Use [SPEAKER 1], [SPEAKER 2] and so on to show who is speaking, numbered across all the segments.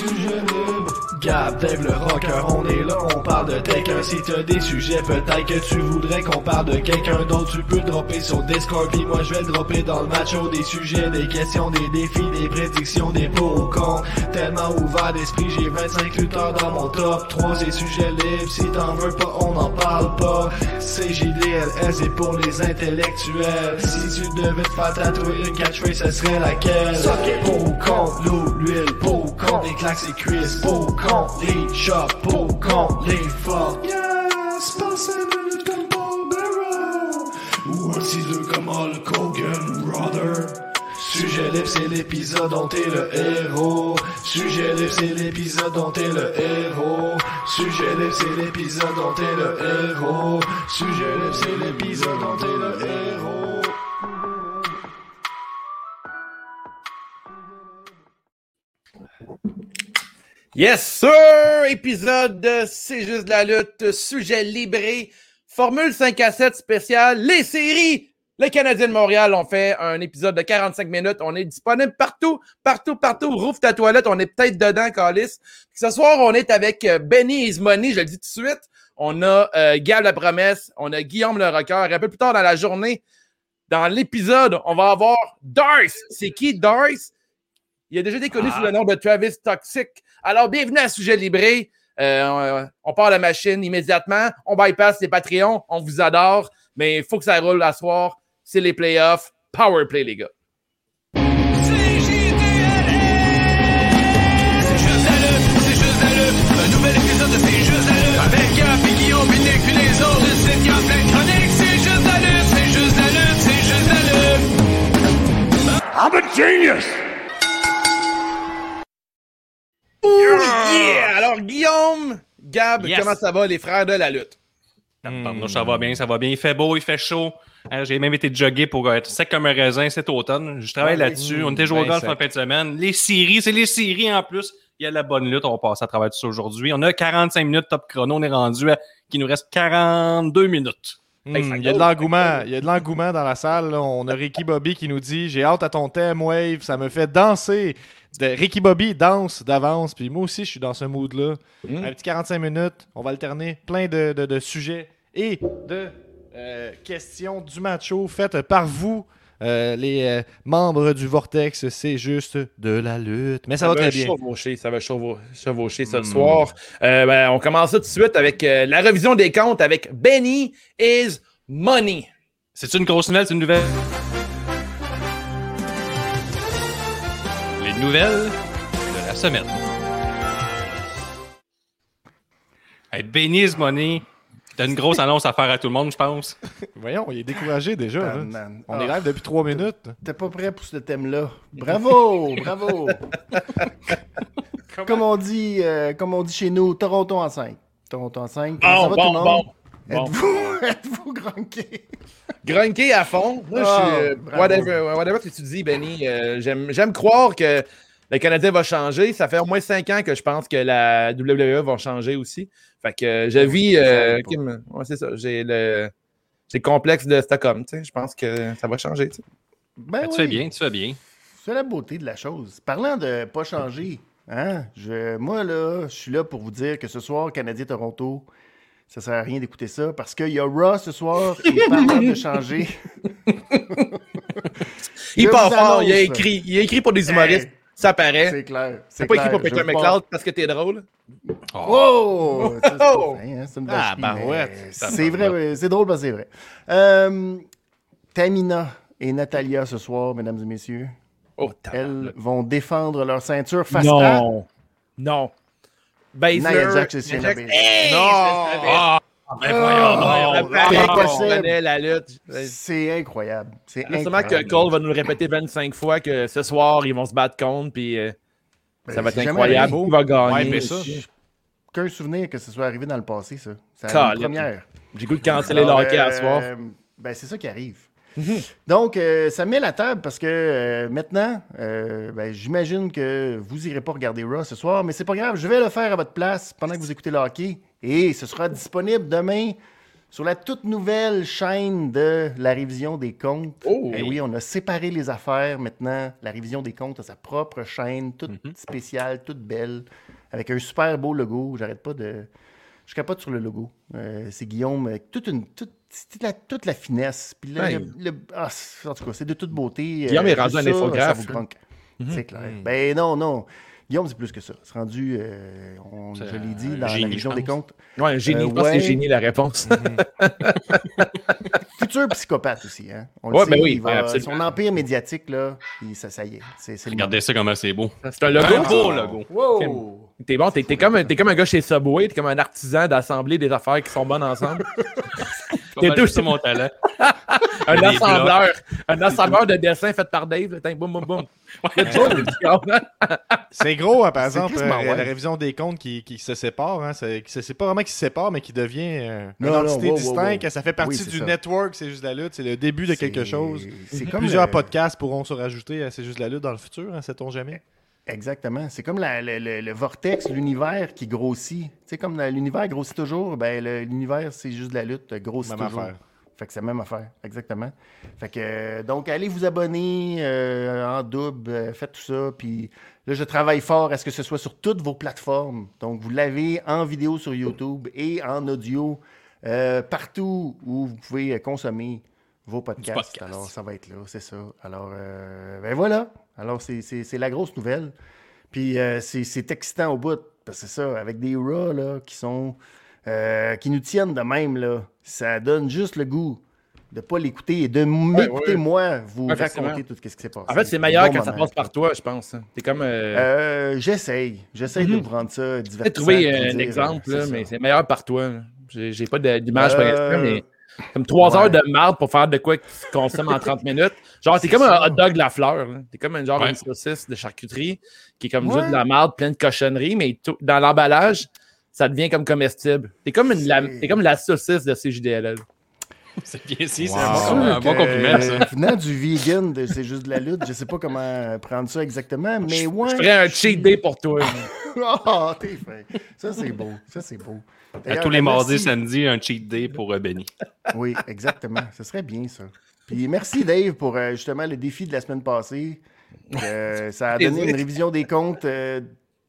[SPEAKER 1] Sujet libre. Gab, Dave le rocker, on est là, on parle de quelqu'un. Si t'as des sujets, peut-être que tu voudrais qu'on parle de quelqu'un d'autre. Tu peux dropper sur Discord, puis moi je vais le dropper dans le macho. Des sujets, des questions, des défis, des prédictions, des pour. Tellement ouvert d'esprit, j'ai 25 lutteurs dans mon top 3. C'est sujet libre, si t'en veux pas, on n'en parle pas. CJDLS, c'est pour les intellectuels. Si tu devais te faire tatouer une catchphrase, ce serait laquelle? Pour ou contre l'eau, l'huile, pour ou contre les claques et cuisses, pour contre les ou contre les fuck. Yes, passe une minute comme Paul Bearer. Ou un petit deux comme Hulk Hogan, brother. Sujet libre, c'est l'épisode dont t'es le héros. Sujet libre, c'est l'épisode dont t'es le héros. Sujet libre, c'est l'épisode dont t'es le héros. Sujet libre, c'est l'épisode dont t'es le héros.
[SPEAKER 2] Yes, sir! Épisode de C'est juste de la lutte, sujet libré, Formule 5 à 7 spécial, les séries! Le Canadien de Montréal ont fait un épisode de 45 minutes. On est disponible partout, partout, partout. Rouvre ta toilette, on est peut-être dedans, Calis. Ce soir, on est avec euh, Benny Ismoney, je le dis tout de suite. On a euh, Gab La Promesse, on a Guillaume Le Rocker. Un peu plus tard dans la journée, dans l'épisode, on va avoir Darce. C'est qui Darce? Il a déjà été connu sous le nom de Travis Toxic. Alors, bienvenue à Sujet Libré. Euh, on part la machine immédiatement. On bypass les Patreons. On vous adore. Mais il faut que ça roule à soir. C'est les playoffs. Power play, les gars.
[SPEAKER 3] La la la la la la.
[SPEAKER 4] I'm a genius!
[SPEAKER 2] Guillaume, Gab,
[SPEAKER 5] Yes.
[SPEAKER 2] comment ça va, les frères de la lutte?
[SPEAKER 5] Pardon, ça va bien, ça va bien. Il fait beau, il fait chaud. Hein, J'ai même été jogger pour être sec comme un raisin cet automne. Je travaille
[SPEAKER 2] Ouais,
[SPEAKER 5] là-dessus. On était joué au
[SPEAKER 2] ben
[SPEAKER 5] golf en fin de semaine. Les séries, c'est les séries en plus. Il y a de la bonne lutte. On va passer à travers tout ça aujourd'hui. On a 45 minutes top chrono. On est rendu à qu'il nous reste 42 minutes.
[SPEAKER 6] Hmm, il y a de l'engouement, il y a de l'engouement dans la salle. là. On a Ricky Bobby qui nous dit J'ai hâte à ton thème, Wave, ça me fait danser. De- Ricky Bobby danse d'avance, puis moi aussi je suis dans ce mood-là.
[SPEAKER 2] Mm.
[SPEAKER 6] Un petit 45 minutes, on va alterner plein de, de- de sujets et de euh, questions du macho faites par vous, euh, les euh, membres du Vortex. C'est juste de la lutte. Mais ça, va très bien.
[SPEAKER 2] chevaucher, ça va chevau- chevaucher ce soir. Euh, ben, on commence ça tout de suite avec euh, la révision des comptes avec Benny is Money.
[SPEAKER 5] C'est une grosse nouvelle, c'est une nouvelle. Les nouvelles de la semaine. Hey, Benny's Money, t'as une grosse annonce à faire à tout le monde, je pense.
[SPEAKER 6] Voyons, il est découragé déjà. là.
[SPEAKER 7] Tabarnak.
[SPEAKER 6] On est
[SPEAKER 7] Ah.
[SPEAKER 6] live depuis trois minutes.
[SPEAKER 7] T'es pas prêt pour ce thème-là. Bravo, bravo. comme on dit, euh, comme on dit chez nous, Toronto en 5. Toronto en 5.
[SPEAKER 2] Bon,
[SPEAKER 7] ça va
[SPEAKER 2] bon,
[SPEAKER 7] tout le monde?
[SPEAKER 2] bon. Bon.
[SPEAKER 7] Êtes-vous, êtes-vous grunqué?
[SPEAKER 2] Grunqué à fond. Moi, je suis,
[SPEAKER 7] Ah,
[SPEAKER 2] euh, whatever, whatever que tu dis, Benny, euh, j'aime j'aime croire que le Canadien va changer. Ça fait au moins cinq ans que je pense que la WWE va changer aussi. Fait que euh, je vis. euh, mais- ouais, c'est ça. J'ai le, j'ai le complexe de Stockholm. tu sais. Je pense que ça va changer. tu sais.
[SPEAKER 7] Ben
[SPEAKER 5] Ah, tu
[SPEAKER 7] oui,
[SPEAKER 5] fais bien, tu fais bien.
[SPEAKER 7] C'est la beauté de la chose. Parlant de pas changer, hein, je, moi, là, je suis là pour vous dire que ce soir, Canadien-Toronto, ça sert à rien d'écouter ça parce qu'il y a Raw ce soir et parlant de changer.
[SPEAKER 2] Il part fort. Il a, écrit, il a écrit pour des humoristes.
[SPEAKER 7] Hey,
[SPEAKER 2] ça paraît.
[SPEAKER 7] c'est clair.
[SPEAKER 2] C'est pas écrit pour Peter McLeod parce que t'es drôle?
[SPEAKER 7] Oh! Ça, c'est
[SPEAKER 2] Oh!
[SPEAKER 7] hein,
[SPEAKER 6] Ah, barouette.
[SPEAKER 7] mais C'est vrai, ouais, c'est drôle parce que c'est vrai. Euh, Tamina et Natalia ce soir, mesdames et messieurs,
[SPEAKER 2] Oh,
[SPEAKER 7] elles vont défendre leur ceinture face à
[SPEAKER 2] Non. Non. Baszler.
[SPEAKER 7] Nia Jax et Shayna
[SPEAKER 2] Jax-
[SPEAKER 7] Baszler.
[SPEAKER 2] Hey,
[SPEAKER 6] Non.
[SPEAKER 5] Ah, ben
[SPEAKER 7] Ah,
[SPEAKER 5] voyons.
[SPEAKER 2] Ça
[SPEAKER 7] impossible.
[SPEAKER 2] connaît la lutte.
[SPEAKER 7] C'est incroyable. C'est incroyable.
[SPEAKER 2] que Cole va nous le répéter 25 fois que ce soir, ils vont se battre contre, puis euh, ça
[SPEAKER 7] Ben,
[SPEAKER 2] va être incroyable. Qui va gagner?
[SPEAKER 6] Ouais, ça.
[SPEAKER 7] Aucun souvenir que ce soit arrivé dans le passé, ça. C'est la première.
[SPEAKER 2] J'ai goût de canceller le
[SPEAKER 7] Alors,
[SPEAKER 2] hockey à
[SPEAKER 7] euh,
[SPEAKER 2] soir.
[SPEAKER 7] Ben, c'est ça qui arrive. Donc, euh, ça met la table parce que euh, maintenant, euh, ben, j'imagine que vous irez pas regarder Raw ce soir, mais c'est pas grave, je vais le faire à votre place pendant que vous écoutez le hockey et ce sera disponible demain sur la toute nouvelle chaîne de la révision des comptes.
[SPEAKER 2] Oh,
[SPEAKER 7] Eh
[SPEAKER 2] oui.
[SPEAKER 7] oui, on a séparé les affaires maintenant. La révision des comptes a sa propre chaîne, toute
[SPEAKER 2] Mhm.
[SPEAKER 7] spéciale, toute belle, avec un super beau logo. J'arrête pas de. Je capote sur le logo. C'est Guillaume avec toute une. Toute, toute la, toute la finesse. Puis le- le- ah, c'est- en tout cas, c'est de toute beauté.
[SPEAKER 2] Guillaume est rendu un
[SPEAKER 7] ça,
[SPEAKER 2] infographe, là. Mhm.
[SPEAKER 7] C'est clair. Ben non, non. Guillaume, c'est plus que ça. C'est rendu, euh, on-
[SPEAKER 5] C'est
[SPEAKER 7] je l'ai dit, dans
[SPEAKER 5] génie,
[SPEAKER 7] la révision
[SPEAKER 5] je
[SPEAKER 7] des comptes.
[SPEAKER 2] Ouais, un génie.
[SPEAKER 7] Euh,
[SPEAKER 2] je pense que c'est génie la réponse.
[SPEAKER 7] Futur psychopathe aussi, hein. On le sait,
[SPEAKER 2] ben oui,
[SPEAKER 7] il va-
[SPEAKER 2] absolument.
[SPEAKER 7] son empire médiatique, là, il- ça, ça y est. C'est, c'est le
[SPEAKER 5] Regardez ça comment c'est beau.
[SPEAKER 2] c'est un logo.
[SPEAKER 5] Un beau logo.
[SPEAKER 7] moment.
[SPEAKER 2] T'es bon, t'es, t'es comme, un- t'es comme un gars chez Subway, t'es comme un artisan d'assembler des affaires qui sont bonnes ensemble.
[SPEAKER 5] Mal
[SPEAKER 2] deux-
[SPEAKER 5] ça mon talent.
[SPEAKER 2] un assembleur. Un assembleur de dessins fait par Dave. boum, boum, boum. Les.
[SPEAKER 1] C'est gros, hein, par
[SPEAKER 7] C'est
[SPEAKER 1] exemple, euh,
[SPEAKER 7] ouais.
[SPEAKER 1] la révision des comptes qui, qui se sépare. Hein, c'est, c'est pas vraiment qui se sépare, mais qui devient euh, une
[SPEAKER 7] Non,
[SPEAKER 1] entité
[SPEAKER 7] wow,
[SPEAKER 1] distincte.
[SPEAKER 7] wow.
[SPEAKER 1] Ça fait partie
[SPEAKER 7] Oui, c'est
[SPEAKER 1] du
[SPEAKER 7] ça.
[SPEAKER 1] network, c'est juste la lutte. C'est le début de quelque
[SPEAKER 7] C'est-
[SPEAKER 1] chose.
[SPEAKER 7] C'est comme
[SPEAKER 1] Plusieurs
[SPEAKER 7] le-
[SPEAKER 1] podcasts pourront se rajouter à C'est juste la lutte dans le futur, hein, sait-on jamais?
[SPEAKER 7] Exactement. C'est comme la- le, le- le vortex, l'univers qui grossit. Tu sais, comme l'univers grossit toujours, ben l'univers, c'est juste de la lutte, grossit
[SPEAKER 1] Même
[SPEAKER 7] toujours.
[SPEAKER 1] affaire.
[SPEAKER 7] Fait que c'est la même affaire, exactement. Fait que, euh, donc, allez vous abonner euh, en double, euh, faites tout ça. Puis là, je travaille fort à ce que ce soit sur toutes vos plateformes. Donc, vous l'avez en vidéo sur YouTube et en audio partout où vous pouvez consommer vos podcasts.
[SPEAKER 5] podcast.
[SPEAKER 7] Alors, ça va être là, c'est ça. Alors, euh, ben voilà. Alors, c'est- la grosse nouvelle. Puis, euh, c'est excitant au bout. Parce que c'est ça, avec des Raw là, qui sont. euh, qui nous tiennent de même, là, ça donne juste le goût de pas l'écouter et de m'écouter,
[SPEAKER 2] ouais.
[SPEAKER 7] moi, vous
[SPEAKER 2] Ouais,
[SPEAKER 7] raconter tout ce qui s'est passé.
[SPEAKER 2] En fait, c'est meilleur
[SPEAKER 7] Bon
[SPEAKER 2] quand ça passe par toi, je pense. hein. T'es comme. euh,
[SPEAKER 7] Euh, J'essaye. J'essaye de
[SPEAKER 2] Mhm.
[SPEAKER 7] vous rendre ça divertissant.
[SPEAKER 2] trouver
[SPEAKER 7] puis
[SPEAKER 2] un
[SPEAKER 7] dire,
[SPEAKER 2] exemple,
[SPEAKER 7] euh,
[SPEAKER 2] là, mais c'est meilleur par toi. J'ai j'ai pas d'image
[SPEAKER 7] Euh,
[SPEAKER 2] l'instant, mais comme trois
[SPEAKER 7] ouais.
[SPEAKER 2] heures de marde pour faire de quoi que tu consommes en 30 minutes. Genre, t'es
[SPEAKER 7] C'est
[SPEAKER 2] comme un hot dog la fleur. là. T'es comme un genre
[SPEAKER 5] Ouais.
[SPEAKER 2] une saucisse de charcuterie qui est comme
[SPEAKER 7] Ouais.
[SPEAKER 2] juste de la marde, plein de cochonneries, mais tout- dans l'emballage, ça devient comme comestible. T'es comme, une, la,
[SPEAKER 7] C'est-
[SPEAKER 2] t'es comme la saucisse de CJDLL.
[SPEAKER 5] C'est bien si, c'est
[SPEAKER 1] Wow.
[SPEAKER 5] un bon, un bon
[SPEAKER 7] Euh,
[SPEAKER 5] compliment, ça.
[SPEAKER 7] Venant du vegan, de c'est juste de la lutte, je sais pas comment prendre ça exactement, mais ouais.
[SPEAKER 2] Je ferais un cheat day pour toi.
[SPEAKER 7] Oh, t'es fin. Ça, c'est beau. Ça, c'est beau.
[SPEAKER 5] À tous les mardis, samedis, un cheat day pour euh, Benny.
[SPEAKER 7] Oui, exactement. Ce serait bien, ça. Puis merci, Dave, pour euh, justement le défi de la semaine passée. Euh, ça a donné une révision des comptes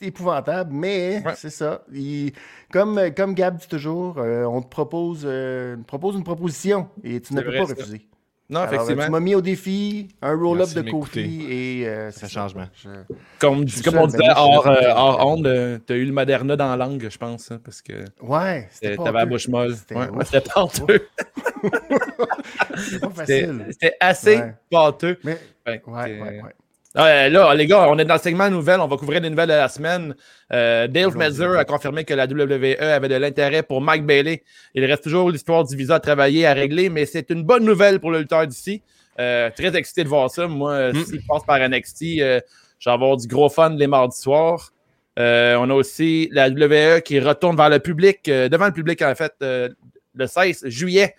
[SPEAKER 7] épouvantable, mais
[SPEAKER 2] Ouais.
[SPEAKER 7] c'est ça. Il- comme, comme Gab dit toujours, euh, on te propose, euh, propose une proposition et tu ne peux
[SPEAKER 2] vrai,
[SPEAKER 7] pas refuser.
[SPEAKER 2] Non,
[SPEAKER 7] Alors, euh,
[SPEAKER 2] effectivement.
[SPEAKER 7] tu m'as mis au défi, un roll-up de
[SPEAKER 1] de
[SPEAKER 7] Kofi et euh,
[SPEAKER 1] C'est
[SPEAKER 7] c'est
[SPEAKER 1] un
[SPEAKER 7] ça.
[SPEAKER 1] changement.
[SPEAKER 7] Je-
[SPEAKER 2] Comme, on
[SPEAKER 7] ben
[SPEAKER 2] disait
[SPEAKER 7] je
[SPEAKER 2] hors, euh, hors onde, euh, t'as eu le Moderna dans la langue, je pense, hein, parce que
[SPEAKER 7] Ouais, c'était
[SPEAKER 2] t'avais la bouche molle.
[SPEAKER 7] C'était
[SPEAKER 2] Ouais, c'était
[SPEAKER 7] pas facile.
[SPEAKER 2] assez
[SPEAKER 7] Ouais.
[SPEAKER 2] pâteux.
[SPEAKER 7] Mais, ouais, ouais, ouais.
[SPEAKER 2] Là, les gars, on est dans le segment nouvelles. On va couvrir les nouvelles de la semaine. Euh, Dave. Meltzer a confirmé que la WWE avait de l'intérêt pour Mike Bailey. Il reste toujours l'histoire du visa à travailler, à régler, mais c'est une bonne nouvelle pour le lutteur d'ici. Euh, très excité de voir ça. Moi,
[SPEAKER 5] Mm.
[SPEAKER 2] s'il passe par NXT, euh, je vais avoir du gros fun les mardis soirs. Euh, on a aussi la WWE qui retourne vers le public, devant le public en fait, le 16 juillet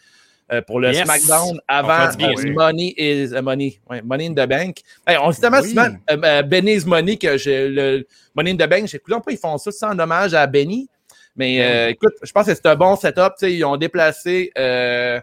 [SPEAKER 2] pour le
[SPEAKER 5] Yes.
[SPEAKER 2] SmackDown avant euh. Money is euh, Money. Ouais, Money in the Bank. Hey, on dit tellement
[SPEAKER 7] Oui.
[SPEAKER 2] souvent euh, euh, Benny's Money que j'ai le Money in the Bank. J'ai écouté, ils font ça sans hommage à Benny. Mais euh, écoute, je pense que c'est un bon setup. Ils ont déplacé euh,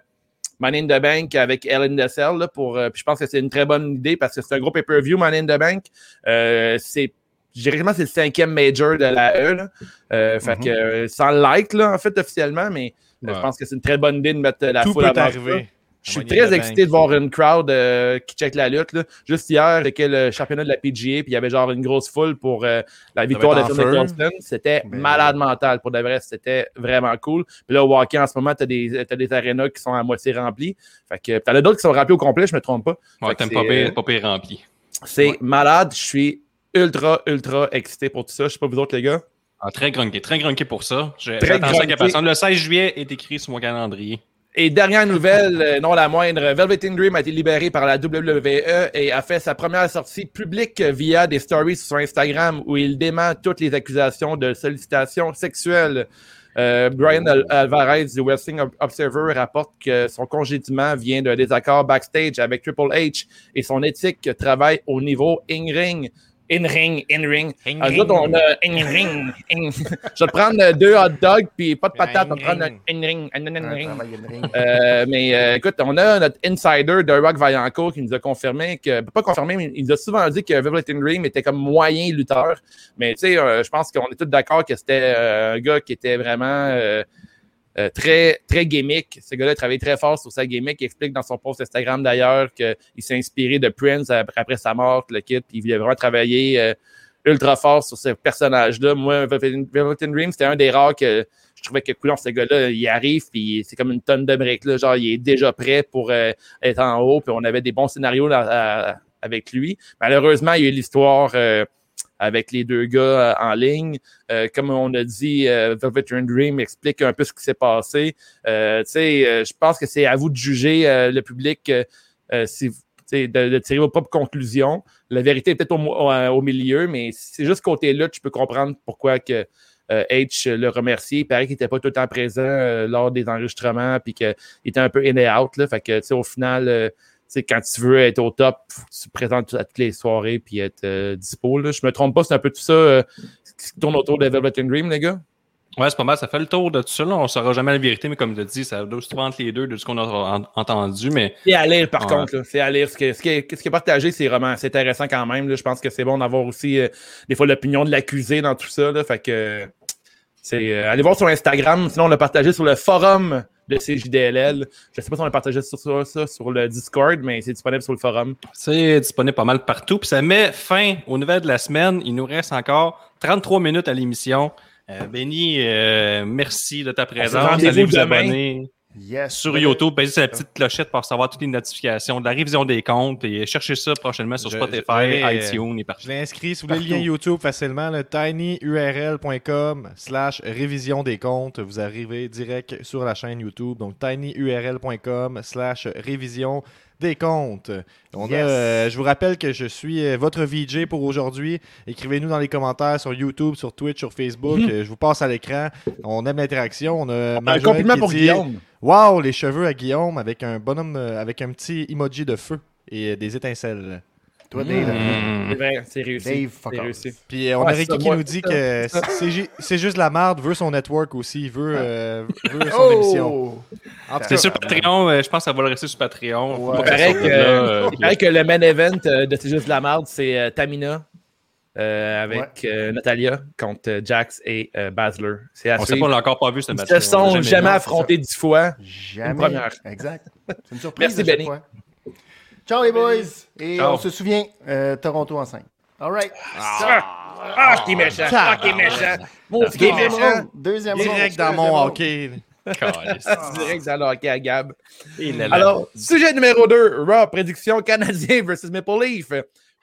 [SPEAKER 2] Money in the Bank avec Ellen Dessel là, pour. euh, puis je pense que c'est une très bonne idée parce que c'est un gros pay-per-view, Money in the Bank. Euh, c'est. Je dirais que c'est le cinquième major de la E. Là. Euh, Fait
[SPEAKER 7] Mhm.
[SPEAKER 2] que euh, sans le like, là, en fait, officiellement, mais euh,
[SPEAKER 5] Ouais.
[SPEAKER 2] je pense que c'est une très bonne idée de mettre euh, la
[SPEAKER 1] Tout
[SPEAKER 2] foule
[SPEAKER 1] peut
[SPEAKER 2] ça.
[SPEAKER 1] arriver.
[SPEAKER 2] Je suis très excité de voir une crowd euh, qui check la lutte. là. Juste hier, c'était le championnat de la PGA, puis il y avait genre une grosse foule pour euh, la victoire de Phil. Nicholson. C'était malade mental pour de vrai. C'était vraiment cool. Puis là, au hockey, en ce moment, tu as des, t'as des arénas qui sont à moitié remplies. Fait que t'en as d'autres qui sont remplis au complet, je me trompe pas.
[SPEAKER 5] Ouais, t'aimes pas pire, pas pire rempli.
[SPEAKER 2] C'est
[SPEAKER 7] Ouais.
[SPEAKER 2] malade. Je suis ultra, ultra excité pour tout ça. Je sais pas vous autres, les gars.
[SPEAKER 5] Ah, très grunqué, très grunqué pour ça. J'attends. Le 16 juillet est écrit sur mon calendrier.
[SPEAKER 2] Et dernière nouvelle, euh, non la moindre, Velvet Dream a été libéré par la WWE et a fait sa première sortie publique via des stories sur Instagram où il dément toutes les accusations de sollicitation sexuelle. Euh, Brian Al- Alvarez du Wrestling Ob- Observer rapporte que son congédiement vient d'un désaccord backstage avec Triple H et son éthique travaille au niveau in-ring. In-ring, in-ring. Ah, nous autres, on a in-ring. in- Je vais te prendre euh, deux hot dogs, puis pas de patates. On va te prendre un in-ring. in-ring.
[SPEAKER 7] in ring.
[SPEAKER 2] Euh, mais euh, écoute, on a notre insider de Rock Vaillancourt qui nous a confirmé que, pas confirmé, mais il nous a souvent dit que Velvet Dream était comme moyen lutteur. Mais tu sais, euh, je pense qu'on est tous d'accord que c'était euh, un gars qui était vraiment euh, très, très gimmick. Ce gars-là a travaillé très fort sur sa gimmick. Il explique dans son post Instagram d'ailleurs qu'il s'est inspiré de Prince après, sa mort, le kit, puis il voulait vraiment travailler euh, ultra fort sur ce personnage-là. Moi, Velvet Dream, c'était un des rares que je trouvais que coulon, ce gars-là, il arrive, puis c'est comme une tonne de briques. Là, genre, il est déjà prêt pour euh, être en haut, puis on avait des bons scénarios avec lui. Malheureusement, il y a eu l'histoire avec les deux gars euh, en ligne. Euh, comme on a dit, euh, Velvet Dream explique un peu ce qui s'est passé. Je pense que c'est à vous de juger le public de, tirer vos propres conclusions. La vérité est peut-être au, milieu, mais c'est juste côté là, tu peux comprendre pourquoi que H le remercier. Il paraît qu'il n'était pas tout le temps présent lors des enregistrements, puis qu'il était un peu in and out. Fait que, au final, sais, quand tu veux être au top, faut que tu te présentes à toutes les soirées puis être euh, dispo. Là. Je me trompe pas, c'est un peu tout ça euh, qui tourne autour de Velvet Dream, les gars.
[SPEAKER 5] Ouais, c'est pas mal. Ça fait le tour de tout ça. Là. On saura jamais la vérité, mais comme tu as dit, ça doit se trouver entre les deux de ce qu'on a en- entendu. Mais
[SPEAKER 2] C'est à lire, par
[SPEAKER 5] Ouais.
[SPEAKER 2] contre. C'est à lire. Ce qui, ce qui est, ce qui est partagé, c'est vraiment c'est intéressant quand même. là. Je pense que c'est bon d'avoir aussi, euh, des fois, l'opinion de l'accusé dans tout ça. Là. Fait que, c'est, euh, allez voir sur Instagram. Sinon, on l'a partagé sur le forum de CJDLL. Je sais pas si on l'a partagé sur ça, ça sur le Discord, mais c'est disponible sur le forum.
[SPEAKER 5] c'est disponible pas mal partout. Puis ça met fin aux nouvelles de la semaine. Il nous reste encore 33 minutes à l'émission. Euh, Benny, euh, merci de ta présence.
[SPEAKER 2] rendez-vous
[SPEAKER 5] Allez vous abonner
[SPEAKER 7] Yes.
[SPEAKER 5] sur YouTube. Basez sur la petite clochette pour recevoir toutes les notifications de la révision des comptes. Et cherchez ça prochainement sur
[SPEAKER 1] Je-
[SPEAKER 5] Spotify,
[SPEAKER 1] je- ouais,
[SPEAKER 5] iTunes et
[SPEAKER 1] Je
[SPEAKER 5] partout.
[SPEAKER 1] l'ai inscrit sous le
[SPEAKER 7] Partout.
[SPEAKER 1] lien YouTube facilement, le tinyurl.com slash révision des comptes. Vous arrivez direct sur la chaîne YouTube. Donc tinyurl.com slash révision des comptes. On a, euh, je vous rappelle que je suis euh, votre VJ pour aujourd'hui. Écrivez-nous dans les commentaires sur YouTube, sur Twitch, sur Facebook. Euh, je vous passe à l'écran. On aime l'interaction. On a
[SPEAKER 2] Un compliment
[SPEAKER 1] qui
[SPEAKER 2] pour
[SPEAKER 1] dit,
[SPEAKER 2] Guillaume.
[SPEAKER 1] Wow, les cheveux à Guillaume avec un bonhomme, avec un petit emoji de feu et des étincelles.
[SPEAKER 7] Toi, Dave.
[SPEAKER 5] Mm.
[SPEAKER 2] C'est vrai, c'est réussi.
[SPEAKER 7] Dave, fuck
[SPEAKER 2] réussi.
[SPEAKER 1] Puis euh, on
[SPEAKER 2] Ouais,
[SPEAKER 1] a Ricky
[SPEAKER 2] ça,
[SPEAKER 1] qui
[SPEAKER 2] moi,
[SPEAKER 1] nous dit que c'est ju- c'est juste la marde, veut son network aussi, il veut, euh, veut son émission.
[SPEAKER 7] Oh!
[SPEAKER 1] Tout
[SPEAKER 5] C'est sur Patreon. euh, je pense que ça va le rester sur Patreon.
[SPEAKER 7] Ouais.
[SPEAKER 2] Il paraît que,
[SPEAKER 5] euh,
[SPEAKER 2] il paraît que le main event de C'est juste de la merde, c'est euh, Tamina euh, avec euh, Natalia contre euh, Jax et euh, Basler. C'est
[SPEAKER 5] On sait
[SPEAKER 2] suivre.
[SPEAKER 5] pas, on l'a encore pas vu ce
[SPEAKER 2] Ils
[SPEAKER 5] match.
[SPEAKER 2] se sont jamais affrontés dix fois.
[SPEAKER 7] Jamais.
[SPEAKER 2] Une première.
[SPEAKER 7] Exact. C'est une surprise.
[SPEAKER 2] Merci, Benny.
[SPEAKER 7] fois. Ciao, les boys. Et
[SPEAKER 5] Ciao.
[SPEAKER 7] on se souvient, euh, Toronto en 5. All right.
[SPEAKER 2] Ah, qui est méchant! Ah, méchant! Mon qui est
[SPEAKER 7] Deuxième
[SPEAKER 2] méchant!
[SPEAKER 7] round. Deuxième
[SPEAKER 1] direct dans mon hockey.
[SPEAKER 2] Direct dans le hockey à Gab.
[SPEAKER 5] Alors,
[SPEAKER 2] Alors, sujet numéro 2, Raw, prédiction canadien versus Maple Leaf.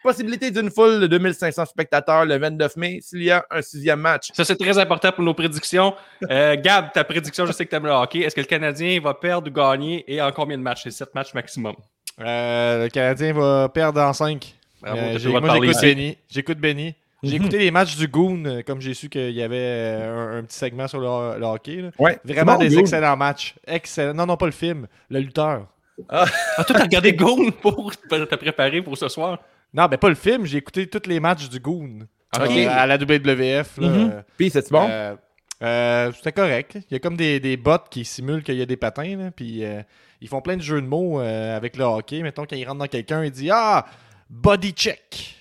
[SPEAKER 2] Possibilité d'une foule de 2500 spectateurs le 29 mai s'il y a un sixième match.
[SPEAKER 5] ça, c'est très important pour nos prédictions. Euh, Gab, ta prédiction, je sais que tu aimes le hockey. Est-ce que le Canadien va perdre ou gagner et en combien de matchs? C'est 7 matchs maximum.
[SPEAKER 1] Euh, le Canadien va perdre en 5.
[SPEAKER 5] Bravo, t'as
[SPEAKER 1] j'ai-
[SPEAKER 5] le droit de
[SPEAKER 1] moi, j'écoute. Benny. J'écoute Benny. J'ai écouté les matchs du Goon, euh, comme j'ai su qu'il y avait euh, un, un petit segment sur le, le hockey. là.
[SPEAKER 2] Ouais.
[SPEAKER 1] Vraiment des
[SPEAKER 2] Goon.
[SPEAKER 1] excellents matchs. Excellent. Non, non, pas le film. Le lutteur.
[SPEAKER 5] Ah, toi, t'as regardé Goon pour te préparer pour ce soir?
[SPEAKER 1] Non, mais pas le film. J'ai écouté tous les matchs du Goon.
[SPEAKER 2] Ok.
[SPEAKER 1] Euh, à la WWF. là,
[SPEAKER 2] Mhm.
[SPEAKER 1] euh,
[SPEAKER 2] Puis, c'est bon?
[SPEAKER 1] Euh, euh, C'était correct. Il y a comme des, des bots qui simulent qu'il y a des patins. là, puis euh, ils font plein de jeux de mots euh, avec le hockey. Mettons, quand ils rentrent dans quelqu'un, ils disent Ah, body check.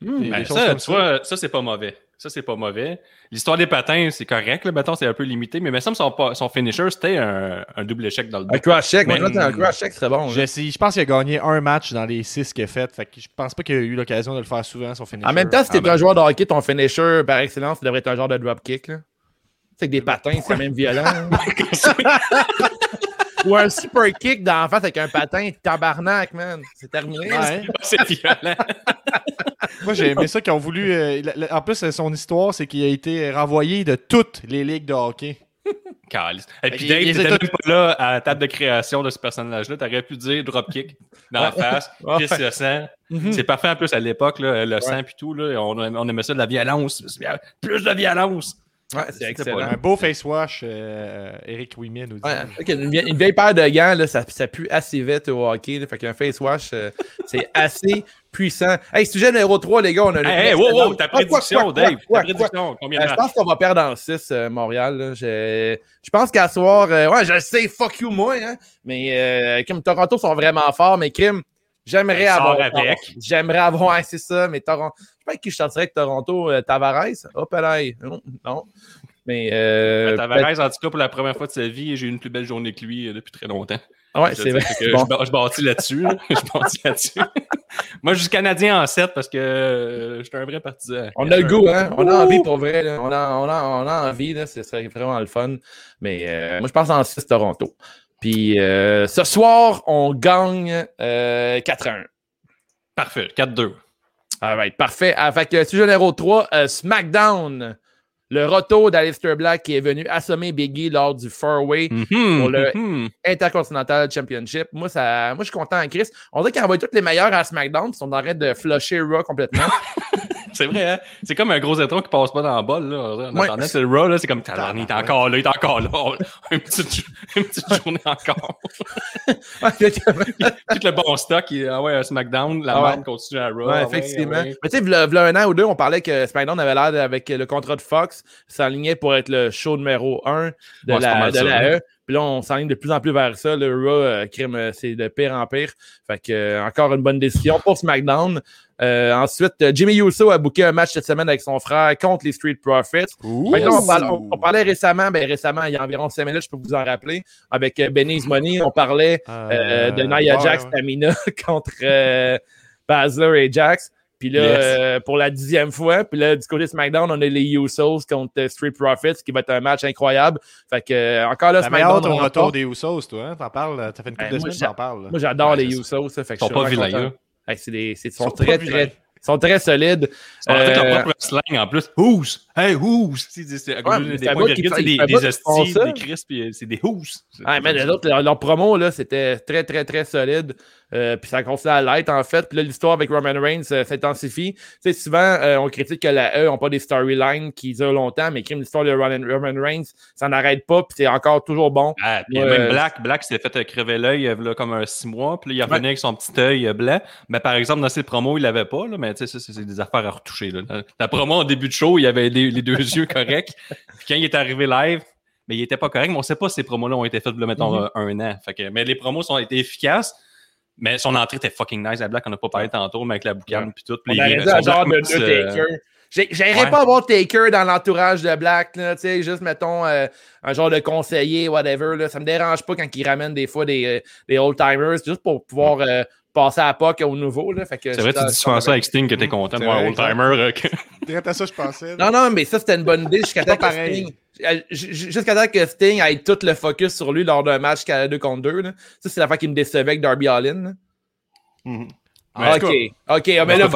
[SPEAKER 1] Des-
[SPEAKER 5] Ben,
[SPEAKER 1] des
[SPEAKER 5] ça,
[SPEAKER 1] comme
[SPEAKER 5] tu vois, ça, c'est pas mauvais. Ça, c'est pas mauvais. L'histoire des patins, c'est correct. Là, mettons, c'est un peu limité, mais il me semble que son, finisher, c'était un, un double échec dans le
[SPEAKER 2] Un. Moi,
[SPEAKER 5] Mais-
[SPEAKER 2] je pense qu'un cross-check serait bon.
[SPEAKER 1] Je, sais- je pense qu'il a gagné un match dans les six qu'il a fait. Fait que je pense pas qu'il a eu l'occasion de le faire souvent, son finisher.
[SPEAKER 2] En même temps, si t'es
[SPEAKER 1] Ah, ben,
[SPEAKER 2] un joueur de hockey, ton finisher par excellence, ça devrait être un genre de dropkick. sais, que des patins, c'est quand même violent. hein. Ou un super kick d'en face avec un patin, tabarnak, man. C'est terminé.
[SPEAKER 1] ouais.
[SPEAKER 5] c'est violent.
[SPEAKER 1] Moi, j'ai aimé ça qu'ils ont voulu. euh, la- la- en plus, son histoire, c'est qu'il a été renvoyé de toutes les ligues de hockey.
[SPEAKER 5] Calice. Et puis
[SPEAKER 1] Il-
[SPEAKER 5] Dave,
[SPEAKER 1] il
[SPEAKER 5] t'étais
[SPEAKER 1] était
[SPEAKER 5] même pas là à la table de création de ce personnage-là. T'aurais pu dire dropkick dans la face,
[SPEAKER 2] Ouais.
[SPEAKER 5] pisse le sang.
[SPEAKER 2] Mhm.
[SPEAKER 5] C'est parfait en plus à l'époque, le sang puis tout. Là, on, on aimait ça de la violence. Plus de violence.
[SPEAKER 2] Ouais, c'est excellent.
[SPEAKER 1] Un beau face wash, euh, Eric Wimet nous dit.
[SPEAKER 2] Ouais, une, vieille, une vieille paire de gants, là, ça, ça pue assez vite au hockey. là, fait qu'un face wash, euh, c'est assez puissant. Hey, sujet numéro 3, les gars, on a une.
[SPEAKER 5] Hey, hey, wow, wow, ta
[SPEAKER 2] Ah, quoi,
[SPEAKER 5] prédiction,
[SPEAKER 2] quoi,
[SPEAKER 5] Dave.
[SPEAKER 2] quoi,
[SPEAKER 5] ta prédiction, combien
[SPEAKER 2] Euh, je pense qu'on va perdre en 6, Montréal. là. Je, je pense qu'à soir, euh, ouais, je sais, fuck you, moi, hein, mais euh, comme Toronto sont vraiment forts, mais Kim, j'aimerais avoir.
[SPEAKER 5] avec.
[SPEAKER 2] J'aimerais avoir, ouais, c'est ça, mais Toronto. Je sais pas avec qui je sortirais avec Toronto, euh, Tavares. Hop là, non, non. Mais. Euh,
[SPEAKER 5] Ben, Tavares, en tout cas, pour la première fois de sa vie, j'ai eu une plus belle journée que lui euh, depuis très longtemps.
[SPEAKER 2] peut-être- ouais,
[SPEAKER 5] Je
[SPEAKER 2] c'est vrai.
[SPEAKER 5] que
[SPEAKER 2] Bon.
[SPEAKER 5] Je, je bâtis là-dessus. là. je bâtis là-dessus. Moi, je suis Canadien en 7 parce que euh, j'étais un vrai partisan.
[SPEAKER 2] On a le goût, hein? On a envie pour vrai. là. On, a, on, a, on a envie, là. Ce serait vraiment le fun. Mais euh, moi, je pense en 6 Toronto. Puis euh, ce soir, on gagne euh, 4-1.
[SPEAKER 5] Parfait, 4-2.
[SPEAKER 2] All right, parfait. Ah, fait que sujet numéro 3, euh, SmackDown. Le retour d'Alistair Black qui est venu assommer Biggie lors du Four-Way
[SPEAKER 5] Mhm,
[SPEAKER 2] Pour le-
[SPEAKER 5] mhm.
[SPEAKER 2] Intercontinental Championship. Moi, ça, moi, je suis content en Chris. On dirait qu'ils envoient tous les meilleurs à SmackDown. Ils sont en train de flusher Raw complètement.
[SPEAKER 5] C'est vrai, hein? C'est comme un gros étron qui passe pas dans le bol. Là. En
[SPEAKER 2] Ouais.
[SPEAKER 5] c'est le Raw, là, c'est comme, il est encore là, il est encore là. une, petite, une petite journée encore. Tout le bon stock, il, ah ouais, à SmackDown, la
[SPEAKER 2] Ah ouais.
[SPEAKER 5] continue à Raw.
[SPEAKER 2] Ouais,
[SPEAKER 5] ah
[SPEAKER 2] effectivement.
[SPEAKER 5] ah ouais.
[SPEAKER 2] Mais tu sais, v'là- un an ou deux, on parlait que SmackDown avait l'air, avec le contrat de Fox, s'alignait pour être le show numéro un de
[SPEAKER 5] Ouais,
[SPEAKER 2] la, de la
[SPEAKER 5] hein.
[SPEAKER 2] E. Puis là, on s'enligne de plus en plus vers ça. Le Raw, euh, crime, euh, c'est de pire en pire. Fait que, euh, encore une bonne décision pour SmackDown. Euh, ensuite, Jimmy Uso a booké un match cette semaine avec son frère contre les Street Profits. On, parle- on- on parlait récemment, ben récemment, il y a environ 5 minutes, je peux vous en rappeler, avec Benny's Money, on parlait euh, de Nia
[SPEAKER 1] ouais,
[SPEAKER 2] Jax
[SPEAKER 1] ouais.
[SPEAKER 2] Contre Basler et Jax. Puis là,
[SPEAKER 5] Yes.
[SPEAKER 2] euh, pour la dixième fois, puis là, du côté de SmackDown, on a les Usos contre euh, Street Profits, qui va être un match incroyable. Fait que, euh, encore là,
[SPEAKER 1] La
[SPEAKER 2] SmackDown.
[SPEAKER 1] ton
[SPEAKER 2] on
[SPEAKER 1] retour des Usos, toi. Hein? T'en parles, t'as fait une couple
[SPEAKER 2] Ben,
[SPEAKER 1] de
[SPEAKER 2] moi,
[SPEAKER 1] semaines, t'en parles.
[SPEAKER 2] Moi, j'adore
[SPEAKER 1] Ouais,
[SPEAKER 2] les Usos, ça. Fait que
[SPEAKER 5] Ils sont
[SPEAKER 2] je
[SPEAKER 5] pas vilains,
[SPEAKER 2] content. Hey, c'est des, c'est- ils sont,
[SPEAKER 1] sont
[SPEAKER 2] très,
[SPEAKER 1] vilains.
[SPEAKER 2] très, ils sont très solides.
[SPEAKER 5] Ils ont fait
[SPEAKER 2] Euh,
[SPEAKER 5] leur propre slang en plus. Who's? Hey, who's? C'est c'est-
[SPEAKER 2] Ouais,
[SPEAKER 5] des points des, des hosties, des crisps, euh, c'est des who's.
[SPEAKER 2] Ah, mais les autres, leur, leur promo, là, c'était très, très, très solide. Euh, puis ça continue à l'être, en fait. Puis là, l'histoire avec Roman Reigns euh, s'intensifie. Tu sais, souvent, euh, on critique que la E n'ont pas des storylines qui durent longtemps, mais crime l'histoire de Roman, Roman Reigns, ça n'arrête pas, puis c'est encore toujours bon.
[SPEAKER 5] Ah, puis
[SPEAKER 2] Ouais.
[SPEAKER 5] même Black, Black s'était fait euh, crever l'œil euh, là, comme un six mois, puis là, il revenait avec son petit œil euh, blanc. Mais par exemple, dans ses promos, il l'avait pas, là, mais tu sais, ça, c'est des affaires à retoucher. Là. La- promo en début de show, il avait les, les deux yeux corrects. Puis quand il est arrivé live, mais il était pas correct, mais on sait pas si ces promos-là ont été faites, là, mettons,
[SPEAKER 2] Mhm.
[SPEAKER 5] euh, un an. Fait que, mais les promos ont été efficaces. Mais son entrée était fucking nice. La Black, on n'a pas parlé tantôt, mais avec la boucane puis tout.
[SPEAKER 2] On
[SPEAKER 5] les-
[SPEAKER 2] genre de
[SPEAKER 5] euh,
[SPEAKER 2] Taker. J'aimerais
[SPEAKER 5] ouais.
[SPEAKER 2] pas avoir Taker dans l'entourage de Black, tu sais, juste, mettons, euh, un genre de conseiller, whatever, là. Ça me dérange pas quand il ramène des fois des, des old-timers, juste pour pouvoir euh, passer à POC au nouveau, là. Fait que
[SPEAKER 5] C'est vrai, tu
[SPEAKER 2] je-
[SPEAKER 5] dis souvent ça avec Sting que t'es content de
[SPEAKER 1] C'est
[SPEAKER 5] voir old-timer. euh, que-
[SPEAKER 1] Direct à ça, je pensais.
[SPEAKER 2] Non, non, mais ça, c'était une bonne idée jusqu'à temps
[SPEAKER 1] pas
[SPEAKER 2] que. Sting... euh, Jusqu'à temps que Sting ait tout le focus sur lui lors d'un match 2 contre 2. Là. Ça, c'est la fois qui me décevait avec Darby Allin.
[SPEAKER 7] Mhm.
[SPEAKER 5] Mais en tout
[SPEAKER 2] ok, ok. mais
[SPEAKER 5] on
[SPEAKER 2] là,
[SPEAKER 5] va
[SPEAKER 2] vous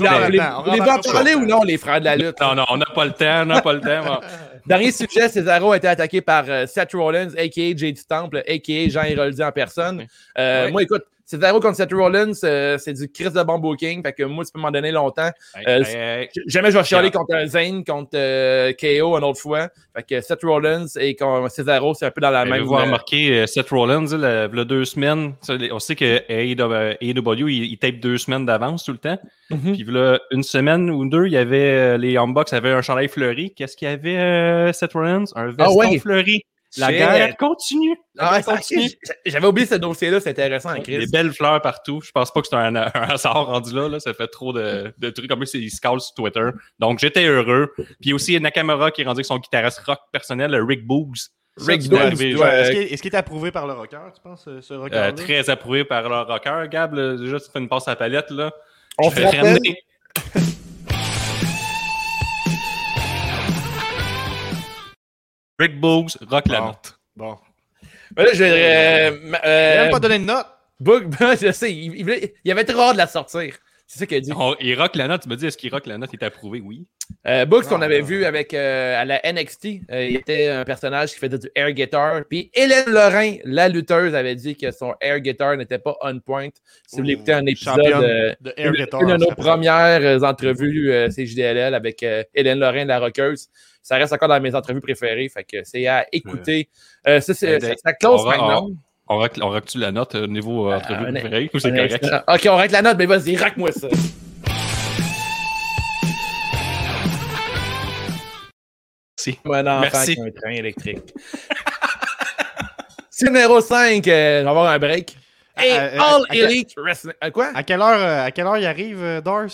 [SPEAKER 2] voulez en parler ou non, les frères de la lutte?
[SPEAKER 5] Non, non, on n'a pas le temps, on n'a pas le temps. bon.
[SPEAKER 2] Dernier sujet, Cesaro a été attaqué par euh, Seth Rollins, a.k.a. JD Temple, a.k.a. Jean Héroldi en personne. Euh,
[SPEAKER 5] Ouais.
[SPEAKER 2] Moi, écoute, Cesaro contre Seth Rollins, euh, c'est du Chris de bon booking. Fait que moi, tu peux m'en donner longtemps.
[SPEAKER 5] Hey,
[SPEAKER 2] Euh,
[SPEAKER 5] hey, hey.
[SPEAKER 2] J- Jamais je vais chialer contre un Zayn, contre euh, KO une autre fois. Fait que Seth Rollins et Cesaro, c'est un peu dans la même...
[SPEAKER 5] Avez-vous
[SPEAKER 2] euh,
[SPEAKER 5] remarqué euh, Seth Rollins, là, il y a deux semaines, on sait que AEW, AEW, il, il tape deux semaines d'avance tout le temps.
[SPEAKER 2] Mhm.
[SPEAKER 5] Puis là, une semaine ou deux, il y avait euh, les Young Bucks avaient un chandail fleuri. Qu'est-ce qu'il y avait, euh, Seth Rollins? Un veston
[SPEAKER 2] ouais.
[SPEAKER 5] fleuri. La guerre continue.
[SPEAKER 2] Ah,
[SPEAKER 5] continue.
[SPEAKER 2] J'avais oublié ce dossier-là, c'est intéressant,
[SPEAKER 5] Des
[SPEAKER 2] Chris.
[SPEAKER 5] belles fleurs partout. Je pense pas que c'est un, un hasard rendu là, là. Ça fait trop de, de trucs. Comme lui, c'est- il se sur Twitter. Donc, j'étais heureux. Puis aussi, Nakamura qui est rendu avec son guitariste rock personnel, le Rick Boogs.
[SPEAKER 2] Rick Boogs, ouais.
[SPEAKER 1] Est-ce qu'il est, approuvé par le rocker, tu penses, ce, ce
[SPEAKER 5] Euh,
[SPEAKER 1] rocker
[SPEAKER 5] très approuvé par leur rocker. Gab, là, déjà, tu fais une passe à la palette, là.
[SPEAKER 2] On
[SPEAKER 5] Je Rick Boogs, rock la
[SPEAKER 1] Bon.
[SPEAKER 5] note.
[SPEAKER 1] Bon.
[SPEAKER 2] Ben là, je vais. Euh, ma-
[SPEAKER 1] Il a
[SPEAKER 2] euh,
[SPEAKER 1] même pas donné de note.
[SPEAKER 2] Boog, ben, je sais, il, il voulait- il avait trop hâte de la sortir. C'est ça qu'il a dit.
[SPEAKER 5] On- il rock la note. Tu me dis, est-ce qu'il rock la note? Il est approuvé? Oui.
[SPEAKER 2] Euh, Books, qu'on
[SPEAKER 1] Ah,
[SPEAKER 2] avait vu avec euh, à la NXT, euh, il était un personnage qui faisait du air guitar. Puis Hélène Lorrain, la lutteuse, avait dit que son air guitar n'était pas on point. Si vous voulez écouter un épisode, euh,
[SPEAKER 1] de air
[SPEAKER 2] une,
[SPEAKER 1] guitar.
[SPEAKER 2] une de nos premières entrevues, euh, c'est JDLL avec euh, Hélène Lorrain, la rockeuse. Ça reste encore dans mes entrevues préférées. Fait que c'est à écouter. Euh, ça, c'est,
[SPEAKER 5] ben,
[SPEAKER 2] ça, ben, close maintenant.
[SPEAKER 5] On règle, on tu la note au niveau euh, ben,
[SPEAKER 2] entrevue
[SPEAKER 5] préférée ou c'est correct?
[SPEAKER 2] Ok, on règle la note, mais vas-y, raque-moi ça. Merci. Bon enfant
[SPEAKER 5] Merci.
[SPEAKER 2] un train électrique. c'est numéro 5, euh, on va avoir un break.
[SPEAKER 1] Euh,
[SPEAKER 2] Et
[SPEAKER 1] hey, All
[SPEAKER 2] Elite quoi?
[SPEAKER 1] À quelle heure, à quelle heure il arrive, Dors?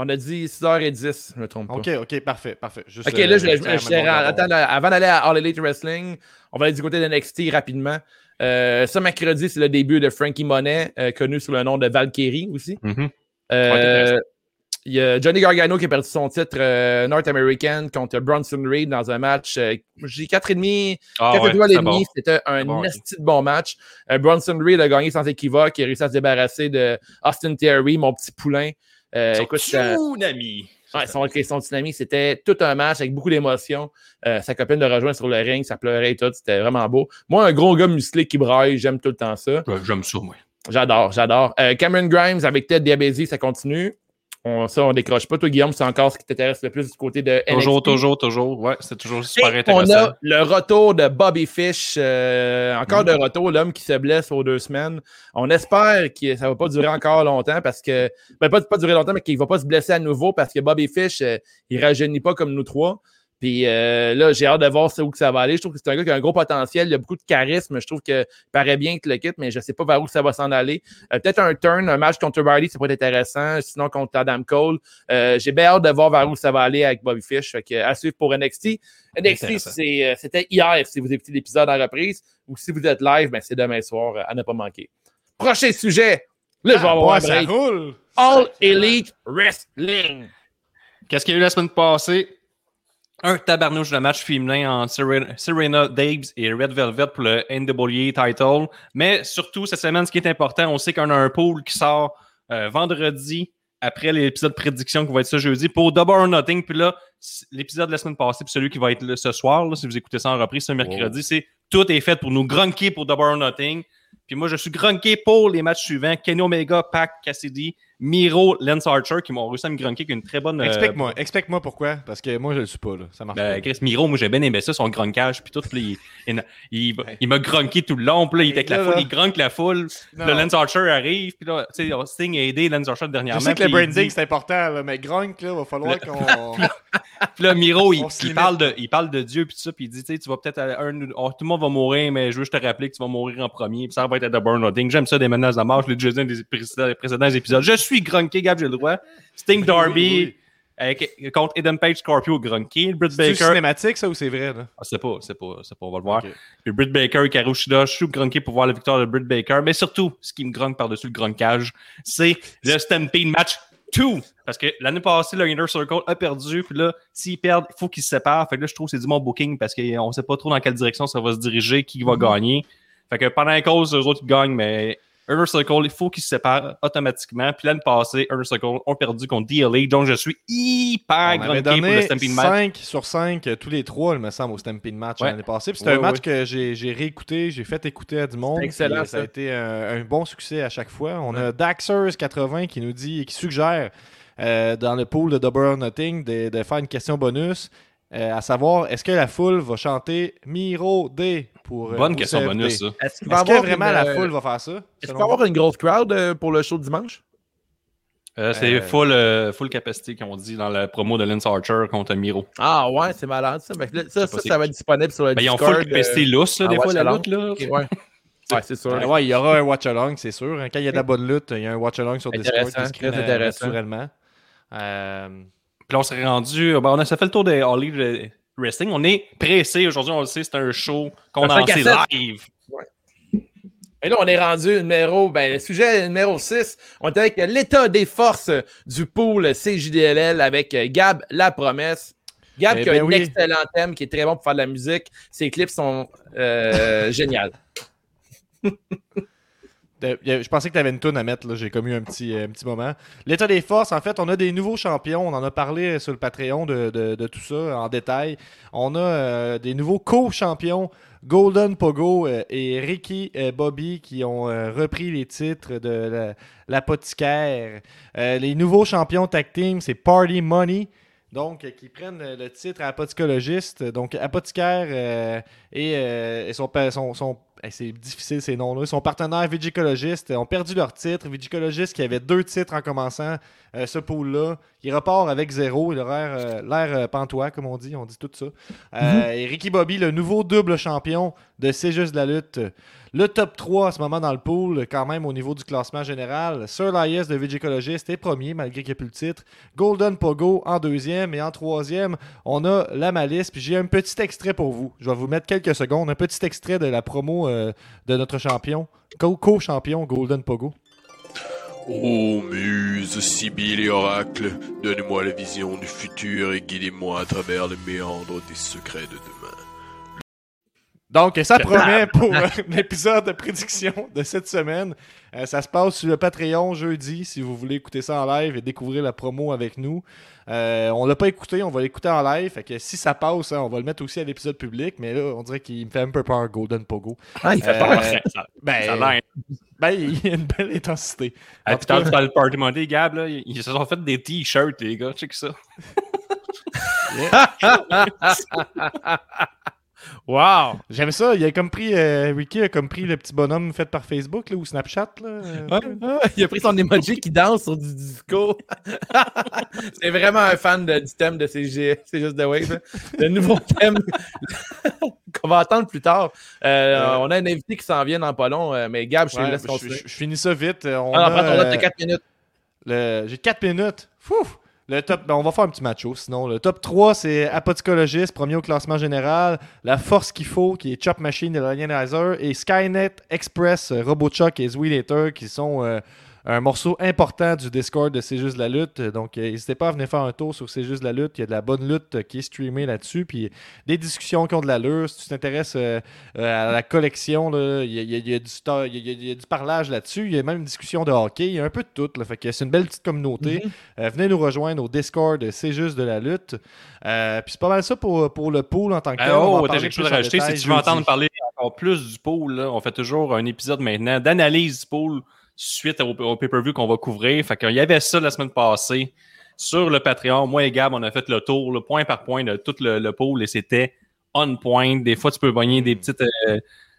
[SPEAKER 2] On a dit 6h10, je me trompe pas.
[SPEAKER 1] Ok, ok, parfait, parfait. Juste,
[SPEAKER 2] Ok,
[SPEAKER 1] euh,
[SPEAKER 2] là, je, je- je-
[SPEAKER 1] demander
[SPEAKER 2] attends, là, avant d'aller à All Elite Wrestling, on va aller du côté de NXT rapidement. Euh, ce mercredi, c'est le début de Frankie Monet, euh, connu sous le nom de Valkyrie aussi.
[SPEAKER 5] Mhm.
[SPEAKER 2] Euh, il y a Johnny Gargano qui a perdu son titre euh, North American contre Bronson Reed dans un match. euh, j'ai 4,5
[SPEAKER 5] Ah
[SPEAKER 2] 4
[SPEAKER 5] ouais,
[SPEAKER 2] étoiles et demie,
[SPEAKER 5] bon.
[SPEAKER 2] c'était un
[SPEAKER 5] bon,
[SPEAKER 2] de bon match. Euh, Bronson Reed a gagné sans équivoque, il a réussi à se débarrasser de Austin Theory, mon petit poulain. Euh, écoute,
[SPEAKER 5] tsunami.
[SPEAKER 2] Ouais, son, son tsunami, c'était tout un match avec beaucoup d'émotions. Euh, sa copine de rejoindre sur le ring, ça pleurait et tout, c'était vraiment beau. Moi, un gros gars musclé qui braille, j'aime tout le temps ça.
[SPEAKER 5] Ouais, J'aime ça, moi.
[SPEAKER 2] J'adore, j'adore. Euh, Cameron Grimes avec Ted Diabezi, ça continue. On, ça, on décroche pas. Toi, Guillaume, c'est encore ce qui t'intéresse le plus du côté de
[SPEAKER 5] Toujours,
[SPEAKER 2] NXT.
[SPEAKER 5] toujours, toujours. Ouais, c'est toujours super
[SPEAKER 2] Et
[SPEAKER 5] intéressant.
[SPEAKER 2] on a le retour de Bobby Fish. euh, encore
[SPEAKER 5] Mm.
[SPEAKER 2] de retour, l'homme qui se blesse aux deux semaines. On espère que ça va pas durer encore longtemps parce que. Ben, pas, pas durer longtemps, mais qu'il va pas se blesser à nouveau parce que Bobby Fish, euh, il rajeunit pas comme nous trois. Puis euh, là, j'ai hâte de voir où que ça va aller. Je trouve que c'est un gars qui a un gros potentiel. Il a beaucoup de charisme. Je trouve que paraît bien que le kit, mais je sais pas vers où ça va s'en aller. Euh, Peut-être un turn, un match contre Riley, ça pourrait être intéressant. Sinon, contre Adam Cole. Euh, j'ai bien hâte de voir vers où ça va aller avec Bobby Fish. Fait que, à suivre pour NXT. NXT, euh, c'était hier si vous écoutez l'épisode en reprise. Ou si vous êtes live, ben, c'est demain soir euh, à ne pas manquer. Prochain sujet. Là, je vais
[SPEAKER 1] Ah,
[SPEAKER 2] avoir un break. All Elite Wrestling.
[SPEAKER 5] Qu'est-ce qu'il y a eu la semaine passée? Un tabarnouche de match féminin entre Serena, Serena Daves et Red Velvet pour le NWA title. Mais surtout, cette semaine, ce qui est important, on sait qu'on a un pool qui sort euh, vendredi après l'épisode prédiction qui va être ça jeudi pour Double or Nothing. Puis là, l'épisode de la semaine passée, puis celui qui va être là ce soir, là, si vous écoutez ça en reprise ce mercredi, c'est tout est fait pour nous grunker pour Double or Nothing. Puis moi, je suis grunké pour les matchs suivants. Kenny Omega, Pac, Cassidy, Miro, Lance Archer qui m'ont réussi à me grunker avec une très bonne. euh,
[SPEAKER 1] Explique-moi, explique-moi pourquoi, parce que moi je le suis pas, là. Ça marche
[SPEAKER 5] ben,
[SPEAKER 1] pas.
[SPEAKER 5] Chris Miro, moi j'ai bien aimé ça, son grunkage, puis tout. Puis il, il, il, il m'a grunké tout le long, puis là, il était avec la foule, il grunk la foule.
[SPEAKER 1] Non.
[SPEAKER 5] Lance Archer arrive, puis là, tu sais, Sting a aidé Lance Archer dernièrement.
[SPEAKER 1] Je sais que le branding
[SPEAKER 5] dit-
[SPEAKER 1] c'est important, là, mais Grunk, là, va falloir qu'on.
[SPEAKER 5] Puis là, Miro, il, il parle de, il parle de Dieu, puis tout ça, puis il dit, tu sais, tu vas peut-être. aller- un- oh, tout le monde va mourir, mais je veux juste te rappeler que tu vas mourir en premier, puis ça va être à The. J'aime ça, des menaces de mort, je l'ai déjà dit dans des précédents, précédents épisodes. Je suis grunké, Gab, j'ai le droit. Sting Darby. avec- contre Eden Page Scorpio Grunky, Britt
[SPEAKER 1] C'est
[SPEAKER 5] Baker.
[SPEAKER 1] cinématique, ça, ou c'est vrai, là?
[SPEAKER 5] Ah, c'est pas, c'est pas, c'est pas, on va le voir. Puis Britt Baker et Karushida, je suis grunké pour voir la victoire de Britt Baker. Mais surtout, ce qui me grunque par-dessus le grunkage, c'est le Stampede Match 2. Parce que l'année passée, le Inner Circle a perdu. Puis là, s'ils perdent, il faut qu'ils se séparent. Fait que là, je trouve que c'est du bon booking parce qu'on sait pas trop dans quelle direction ça va se diriger, qui va gagner. Fait que pendant la cause, eux autres ils gagnent, mais Inner Circle, il faut qu'ils se séparent automatiquement. Puis l'année passée, Inner Circle ont perdu contre DLA. Donc, je suis hyper
[SPEAKER 1] On avait
[SPEAKER 5] pour le
[SPEAKER 1] donné
[SPEAKER 5] Stampede Match.
[SPEAKER 1] 5 sur 5, euh, tous les trois, il me semble, au Stampede Match
[SPEAKER 5] Ouais.
[SPEAKER 1] l'année passée. Puis c'était
[SPEAKER 5] Ouais,
[SPEAKER 1] un match
[SPEAKER 5] ouais.
[SPEAKER 1] que j'ai j'ai réécouté, j'ai fait écouter à du monde.
[SPEAKER 2] C'était excellent,
[SPEAKER 1] Ça a
[SPEAKER 2] ça.
[SPEAKER 1] été un, un bon succès à chaque fois. On a Daxers80 qui nous dit, qui suggère euh, dans le pool de Double or Nothing de, de faire une question bonus. Euh, à savoir, est-ce que la foule va chanter Miro D pour. euh,
[SPEAKER 5] Bonne
[SPEAKER 1] pour
[SPEAKER 5] question
[SPEAKER 1] CFD?
[SPEAKER 5] bonus, ça.
[SPEAKER 2] Est-ce qu'il va y
[SPEAKER 1] Est-ce que
[SPEAKER 2] avoir
[SPEAKER 1] vraiment
[SPEAKER 2] une,
[SPEAKER 1] la
[SPEAKER 2] euh,
[SPEAKER 1] foule va faire ça?
[SPEAKER 2] Est-ce qu'il va y avoir une grosse crowd pour le show dimanche?
[SPEAKER 5] Euh, c'est
[SPEAKER 1] Euh,
[SPEAKER 5] full, euh, full capacité qu'on dit dans la promo de Lance Archer contre Miro.
[SPEAKER 2] Ah ouais, c'est malade ça. Là, ça, ça, ça va être disponible sur le
[SPEAKER 5] Ben, ils ont
[SPEAKER 2] Discord.
[SPEAKER 5] full capacité lousse, là, des fois, la lutte. Là.
[SPEAKER 2] ouais. Ouais, c'est sûr.
[SPEAKER 1] Ah ouais, il y aura un watch-along, c'est sûr. Quand il y a de la bonne lutte, il y a un watch-along sur Discord qui se crée
[SPEAKER 2] très
[SPEAKER 1] na-
[SPEAKER 2] intéressant.
[SPEAKER 1] naturellement.
[SPEAKER 5] Puis là, on s'est rendu. ben, on a ça fait le tour des All Elite Wrestling. On est pressé. Aujourd'hui, on le sait, c'est un show
[SPEAKER 2] sept.
[SPEAKER 5] live.
[SPEAKER 2] Et là, on est rendu numéro, ben, le sujet numéro 6. On est avec l'état des forces du pool CJDLL avec euh, Gab La Promesse. Gab
[SPEAKER 1] Eh
[SPEAKER 2] qui a
[SPEAKER 1] ben
[SPEAKER 2] un
[SPEAKER 1] oui.
[SPEAKER 2] excellent thème qui est très bon pour faire de la musique. Ses clips sont euh, géniaux.
[SPEAKER 1] Je pensais que tu avais une toune à mettre, j'ai commis un petit, euh, un petit moment. L'état des forces, en fait, on a des nouveaux champions. On en a parlé sur le Patreon de, tout ça en détail. On a euh, des nouveaux co-champions, Golden Pogo euh, et Ricky Bobby, qui ont repris les titres de la- l'apothicaire. Les nouveaux champions tag team, c'est Party Money. Donc, qui prennent le titre à apothicologiste. Donc, apothicaire et, son, son- son c'est difficile ces noms-là. Son partenaire Vigicologist ont perdu leur titre. Vigicologist qui avait deux titres en commençant euh, ce pool-là. Il repart avec zéro. Il a l'air euh, l'air, euh, pantois, comme on dit. On dit tout ça. Et Ricky Bobby, le nouveau double champion de C'est juste la lutte. Le top 3 en ce moment dans le pool, quand même au niveau du classement général. Sir Elias de Vigicologist est premier, malgré qu'il n'y a plus le titre. Golden Pogo en deuxième. Et en troisième, on a la malice. Puis j'ai un petit extrait pour vous. Je vais vous mettre quelques secondes. Un petit extrait de la promo euh, de notre champion, co- co-champion Golden Pogo.
[SPEAKER 8] Ô muse, Sibylle et Oracle, donnez-moi la vision du futur et guidez-moi à travers les méandres des secrets de demain.
[SPEAKER 1] Donc, ça promet pour euh, l'épisode de prédiction de cette semaine. Euh, ça se passe sur le Patreon jeudi, si vous voulez écouter ça en live et découvrir la promo avec nous. Euh, on l'a pas écouté, on va l'écouter en live. Fait que si ça passe, hein, on va le mettre aussi à l'épisode public. Mais là, on dirait qu'il me fait un peu peur, Golden Pogo.
[SPEAKER 2] Ah, il fait
[SPEAKER 1] Euh,
[SPEAKER 2] peur.
[SPEAKER 5] Ça,
[SPEAKER 1] Ben,
[SPEAKER 5] ça
[SPEAKER 1] ben, il y a une belle intensité.
[SPEAKER 5] Ah,
[SPEAKER 1] tout
[SPEAKER 5] dans le Party Monday, Gab, là, ils se sont fait des t-shirts, les gars. Check ça.
[SPEAKER 2] Wow!
[SPEAKER 1] J'aime ça. Il a comme pris, euh, Ricky a comme pris le petit bonhomme fait par Facebook là, ou Snapchat. Là,
[SPEAKER 2] Ouais, il a pris son emoji qui danse sur du disco. c'est vraiment un fan de- du thème de CG, c'est juste de Wave. Le nouveau thème qu'on va attendre plus tard. Euh,
[SPEAKER 1] Euh,
[SPEAKER 2] on a un invité qui s'en vient dans pas long, mais Gab, je te
[SPEAKER 1] ouais,
[SPEAKER 2] laisse
[SPEAKER 1] je,
[SPEAKER 2] continuer.
[SPEAKER 1] je- je finis ça vite. On
[SPEAKER 2] Ah,
[SPEAKER 1] a,
[SPEAKER 2] non, prends ton note de 4 minutes.
[SPEAKER 1] Le- J'ai 4 minutes. Fouf! Le top, ben, on va faire un petit macho sinon. Le top 3, c'est Apoticologist, premier au classement général. La Force qu'il faut, qui est Chop Machine de Lionizer. Et Skynet Express, euh, Robochuck et Zweelater, qui sont euh, un morceau important du Discord de C'est juste de la lutte. Donc, euh, n'hésitez pas à venir faire un tour sur C'est juste de la lutte. Il y a de la bonne lutte euh, qui est streamée là-dessus. Puis des discussions qui ont de l'allure. Si tu t'intéresses euh, à la collection, là, il y, a- il y du il y a- il y a du parlage là-dessus. Il y a même une discussion de hockey. Il y a un peu de tout. Là. Fait que c'est une belle petite communauté. Euh, venez nous rejoindre au Discord, c'est juste de la lutte. Euh, puis c'est pas mal ça pour, pour le pool en tant que tel.
[SPEAKER 5] Oh, t'as quelque chose
[SPEAKER 1] plus
[SPEAKER 5] à rajouter. Si tu veux entendre parler encore plus du pool, là, on fait toujours un épisode maintenant d'analyse du pool suite au, au pay-per-view qu'on va couvrir. Fait qu'il y avait ça la semaine passée sur le Patreon. Moi et Gab, on a fait le tour, point par point, de tout le, le pool et c'était on point. Des fois, tu peux gagner des petites, euh,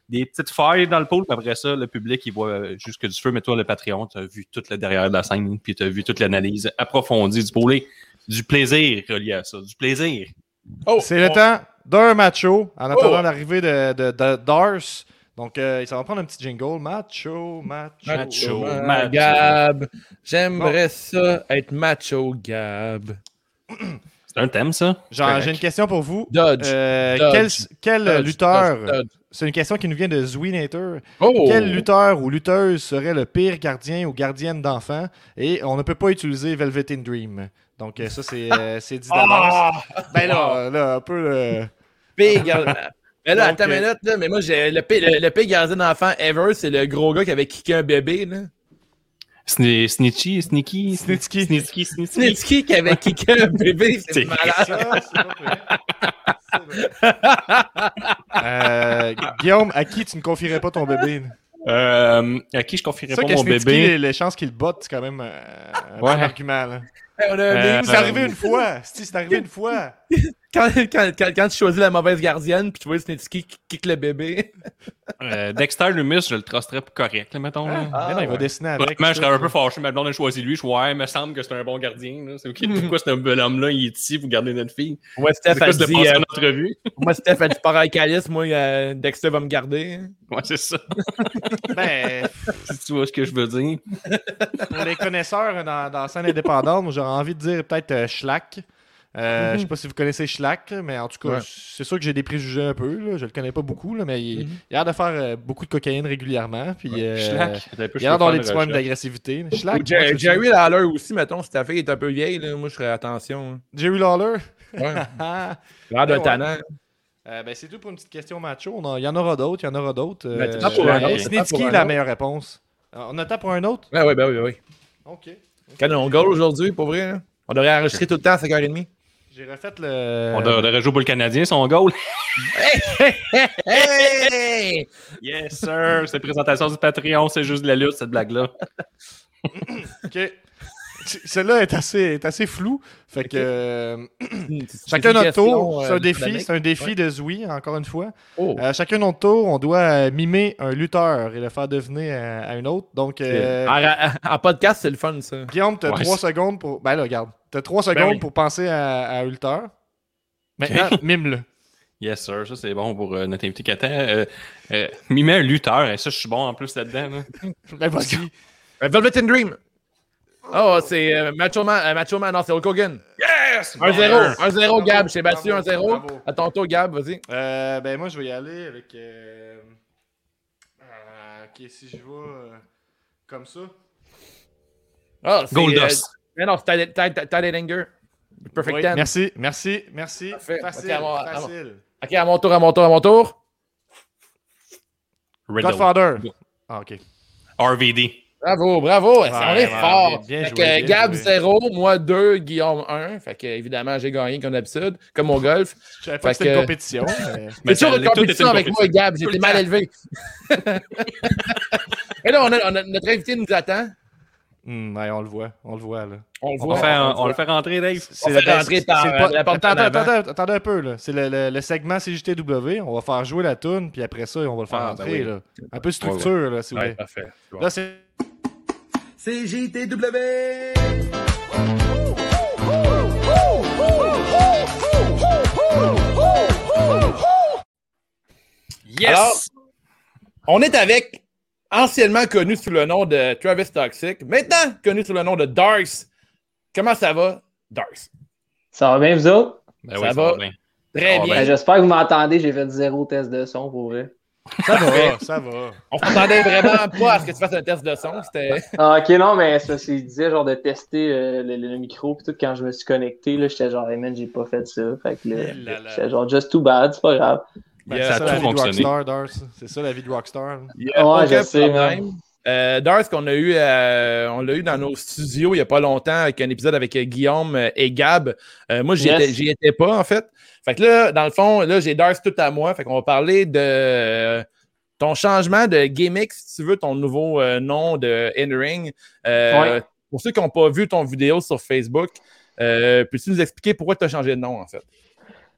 [SPEAKER 5] des petites failles dans le pool. Puis après ça, le public, il voit euh, juste que du feu. Mais toi, le Patreon, tu as vu tout le derrière de la scène, puis tu as vu toute l'analyse approfondie du pool. Et du plaisir relié à ça. Du plaisir.
[SPEAKER 2] Oh,
[SPEAKER 1] C'est le temps d'un macho en attendant
[SPEAKER 2] Oh.
[SPEAKER 1] l'arrivée de, de, de Dars. Donc, euh, ça va prendre un petit jingle. Macho, macho.
[SPEAKER 5] Macho.
[SPEAKER 2] Ah,
[SPEAKER 5] macho.
[SPEAKER 2] Gab. J'aimerais ça être macho, Gab.
[SPEAKER 5] C'est un thème, ça?
[SPEAKER 1] J'ai une question pour vous.
[SPEAKER 2] Dodge.
[SPEAKER 1] Euh,
[SPEAKER 2] Dodge.
[SPEAKER 1] quel quel
[SPEAKER 2] Dodge,
[SPEAKER 1] lutteur, c'est une question qui nous vient de Zweenator.
[SPEAKER 2] Oh!
[SPEAKER 1] Quel lutteur ou lutteuse serait le pire gardien ou gardienne d'enfant Et on ne peut pas utiliser Velvet in Dream. Donc, euh, ça, c'est euh, c'est dit d'avance.
[SPEAKER 2] Ah!
[SPEAKER 1] Ben là, là, un peu. euh,
[SPEAKER 2] Pire gardien. Mais là,
[SPEAKER 1] Donc,
[SPEAKER 2] attends
[SPEAKER 1] euh,
[SPEAKER 2] une minute, là, mais moi, j'ai le pire, le, le pire gardien d'enfant ever, c'est le gros gars qui avait kické un bébé, là.
[SPEAKER 5] Sni- Snitchy, Sneaky,
[SPEAKER 1] Snitsky.
[SPEAKER 5] Snitsky, Snitsky.
[SPEAKER 2] Snitsky qui avait kické un bébé, c'est malade.
[SPEAKER 1] Vrai. Euh, Guillaume, à qui tu ne confierais pas ton bébé?
[SPEAKER 5] Euh, à qui je confierais pas mon
[SPEAKER 1] Snitsky,
[SPEAKER 5] bébé?
[SPEAKER 1] les, les chances qu'il botte, c'est quand même euh, un
[SPEAKER 5] Ouais.
[SPEAKER 1] bon argument. là.
[SPEAKER 2] Hey, on a un
[SPEAKER 5] Euh,
[SPEAKER 2] meme,
[SPEAKER 1] C'est arrivé une fois. C'est arrivé une fois.
[SPEAKER 2] Quand, quand, quand, quand tu choisis la mauvaise gardienne, puis tu vois Snitsky qui kick le bébé.
[SPEAKER 5] Euh, Dexter Lumis, je le trusterais pour correct, là, mettons. là.
[SPEAKER 1] Mais non, il va
[SPEAKER 2] ouais.
[SPEAKER 1] dessiner avec.
[SPEAKER 5] Honnêtement, je serais un peu fâché, ma blonde a choisi lui. Je ouais, il me semble que c'est un bon gardien. C'est ok, pourquoi c'est un bel homme-là, il est ici, vous gardez notre fille?
[SPEAKER 2] Moi,
[SPEAKER 5] C'est
[SPEAKER 2] Steph
[SPEAKER 5] quoi
[SPEAKER 2] a
[SPEAKER 5] de
[SPEAKER 2] dit,
[SPEAKER 5] passer
[SPEAKER 2] euh,
[SPEAKER 5] en entrevue?
[SPEAKER 2] moi, Steph a dit, pars avec Alice, moi, euh, Dexter va me garder.
[SPEAKER 5] Ouais, c'est ça.
[SPEAKER 1] Ben,
[SPEAKER 5] si tu vois ce que je veux dire?
[SPEAKER 1] pour les connaisseurs dans, dans la scène indépendante, moi, j'aurais envie de dire peut-être euh, Je sais pas si vous connaissez Schlack, mais en tout cas,
[SPEAKER 2] Ouais.
[SPEAKER 1] c'est sûr que j'ai des préjugés un peu. Là. Je le connais pas beaucoup, là, mais il,
[SPEAKER 2] Mhm.
[SPEAKER 1] il a l'air de faire euh, beaucoup de cocaïne régulièrement. Puis, euh,
[SPEAKER 5] Schlack.
[SPEAKER 1] Il a l'air d'avoir des petits problèmes d'agressivité. Schlack,
[SPEAKER 2] Jerry Lawler aussi, mettons, si ta fille est un peu vieille, là, moi, je ferais attention. hein.
[SPEAKER 1] Jerry Lawler?
[SPEAKER 2] Ouais. L'air d'un
[SPEAKER 1] euh, ben, c'est tout pour une petite question macho. On a- Il y en aura d'autres. Il y en aura d'autres.
[SPEAKER 2] Ben,
[SPEAKER 1] Euh, Snitsky,
[SPEAKER 2] un
[SPEAKER 1] la meilleure réponse. On attend pour un autre?
[SPEAKER 2] Ouais, ouais, ben oui, ben oui.
[SPEAKER 1] Ok.
[SPEAKER 2] Quand on goal aujourd'hui, pour vrai, là. on devrait enregistrer tout le temps à 5h30.
[SPEAKER 1] J'ai refait le.
[SPEAKER 5] On devrait jouer pour le Canadien, son goal.
[SPEAKER 2] Hey!
[SPEAKER 5] Yes, sir. C'est présentation du Patreon, c'est juste de la lutte, cette blague-là.
[SPEAKER 1] Ok. Celle-là est assez, est assez floue. Fait que euh,
[SPEAKER 2] C'est
[SPEAKER 1] chacun notre tour, c'est
[SPEAKER 2] euh,
[SPEAKER 1] un défi, c'est un défi
[SPEAKER 2] Ouais.
[SPEAKER 1] de Zoui, encore une fois.
[SPEAKER 2] Oh.
[SPEAKER 1] Euh, chacun notre tour, on doit euh, mimer un lutteur et le faire devenir à, à une autre. Donc, euh,
[SPEAKER 2] En, en podcast, c'est le fun, ça.
[SPEAKER 1] Guillaume, t'as
[SPEAKER 5] Ouais,
[SPEAKER 1] 3
[SPEAKER 5] c'est-
[SPEAKER 1] secondes pour. Ben là, regarde. T'as 3 secondes
[SPEAKER 2] Ben oui.
[SPEAKER 1] pour penser à, à un lutteur. Maintenant, mime-le.
[SPEAKER 5] Yes, sir. Ça, c'est bon pour euh, notre invité Catan. Euh, euh, mimer un lutteur. Et ça, je suis bon en plus là-dedans. là.
[SPEAKER 1] Ben vas-y.
[SPEAKER 2] Euh, Velvet and Dream. Oh, c'est euh, Macho Man. euh, Macho Man, non, c'est Hulk Hogan.
[SPEAKER 5] Yes!
[SPEAKER 2] 1-0. 1-0, Gab. Battu
[SPEAKER 1] Bravo,
[SPEAKER 2] 1-0.
[SPEAKER 1] bravo.
[SPEAKER 2] À ton tour, Gab, vas-y.
[SPEAKER 1] Euh, ben moi, je vais y aller avec. euh, euh, ok, si je vais euh, comme ça.
[SPEAKER 2] Ah, c'est,
[SPEAKER 5] Goldust.
[SPEAKER 2] euh, mais non, c'est Ty- Ty- Ty- Tyler Langer. Perfect
[SPEAKER 1] Oui,
[SPEAKER 2] Ten.
[SPEAKER 1] merci, merci, merci.
[SPEAKER 2] Parfait.
[SPEAKER 1] Facile,
[SPEAKER 2] Ok, à moi, à moi.
[SPEAKER 1] facile.
[SPEAKER 2] Ok, à mon tour, à mon tour, à mon tour.
[SPEAKER 5] Riddle.
[SPEAKER 1] Godfather. Ah, ok.
[SPEAKER 5] RVD.
[SPEAKER 2] Bravo, bravo. on est
[SPEAKER 1] ouais,
[SPEAKER 2] fort.
[SPEAKER 1] bien- bien
[SPEAKER 2] fait
[SPEAKER 1] joué,
[SPEAKER 2] que
[SPEAKER 1] bien
[SPEAKER 2] Gab
[SPEAKER 1] joué.
[SPEAKER 2] 0, moi 2, Guillaume 1. Fait que évidemment, j'ai gagné comme d'habitude, comme au golf.
[SPEAKER 1] Je savais pas
[SPEAKER 2] Fait
[SPEAKER 1] que c'était une compétition. mais-
[SPEAKER 5] Mais
[SPEAKER 2] C'est toujours une compétition
[SPEAKER 5] une
[SPEAKER 2] avec moi Gab.
[SPEAKER 5] Le
[SPEAKER 2] mal élevé. Et là, on a, on a- notre invité nous attend.
[SPEAKER 1] Hmm, ouais, on le voit, on le voit là.
[SPEAKER 2] On le
[SPEAKER 5] On,
[SPEAKER 2] voit. on le
[SPEAKER 5] on
[SPEAKER 2] voit.
[SPEAKER 5] le fait rentrer, Dave.
[SPEAKER 1] C'est
[SPEAKER 2] fait rentrer par,
[SPEAKER 1] c'est pas-
[SPEAKER 2] la porte
[SPEAKER 1] attends,
[SPEAKER 2] en
[SPEAKER 1] attends,
[SPEAKER 2] avant.
[SPEAKER 1] attends, attendez un peu là. C'est le, le- le segment CJTW. On va faire jouer la tune, puis après ça, on va le faire
[SPEAKER 5] Ah, ben
[SPEAKER 1] rentrer
[SPEAKER 5] oui.
[SPEAKER 1] là. Un peu de structure là, s'il vous
[SPEAKER 2] Ouais,
[SPEAKER 1] plaît.
[SPEAKER 2] parfait.
[SPEAKER 1] Là, c'est
[SPEAKER 9] C'est JTW!
[SPEAKER 5] Yes!
[SPEAKER 2] Alors, on est avec anciennement connu sous le nom de Travis Toxic, maintenant connu sous le nom de Darks. Comment ça va, Darks?
[SPEAKER 10] Ça va bien, vous autres?
[SPEAKER 5] Ben
[SPEAKER 2] ça
[SPEAKER 5] oui,
[SPEAKER 2] va.
[SPEAKER 5] bien.
[SPEAKER 2] Très bien.
[SPEAKER 10] Ben, J'espère que vous m'entendez. J'ai fait zéro test de son pour vrai.
[SPEAKER 1] Ça va, ça va.
[SPEAKER 2] On s'attendait vraiment pas à ce que tu fasses un test de son. C'était.
[SPEAKER 10] Ah, ok, non, mais ça, c'est- disait genre de tester euh, le, le micro. Puis tout, quand je me suis connecté, là, j'étais genre, hey man, j'ai pas fait ça. Fait que là,
[SPEAKER 1] Eh
[SPEAKER 10] j'étais genre, just too bad, c'est pas grave.
[SPEAKER 1] Ben,
[SPEAKER 2] Yeah,
[SPEAKER 1] c'est
[SPEAKER 5] ça
[SPEAKER 1] ça
[SPEAKER 5] a
[SPEAKER 1] la
[SPEAKER 5] tout
[SPEAKER 1] vie de
[SPEAKER 5] fonctionné.
[SPEAKER 1] Rockstar, Dars. C'est ça la vie de Rockstar.
[SPEAKER 10] Ouais, je sais,
[SPEAKER 2] problème. Euh, Darks, qu'on a eu, euh, on l'a eu dans nos studios il n'y a pas longtemps avec un épisode avec euh, Guillaume euh, et Gab. Euh, moi, j'y
[SPEAKER 10] Yes.
[SPEAKER 2] étais, j'y étais pas, en fait. Fait que là, dans le fond, là, j'ai Darks tout à moi. Fait qu'on va parler de ton changement de gimmick, si tu veux, ton nouveau nom de In-Ring.
[SPEAKER 10] Ouais.
[SPEAKER 2] Pour ceux qui n'ont pas vu ton vidéo sur Facebook, peux-tu nous expliquer pourquoi tu as changé de nom, en fait?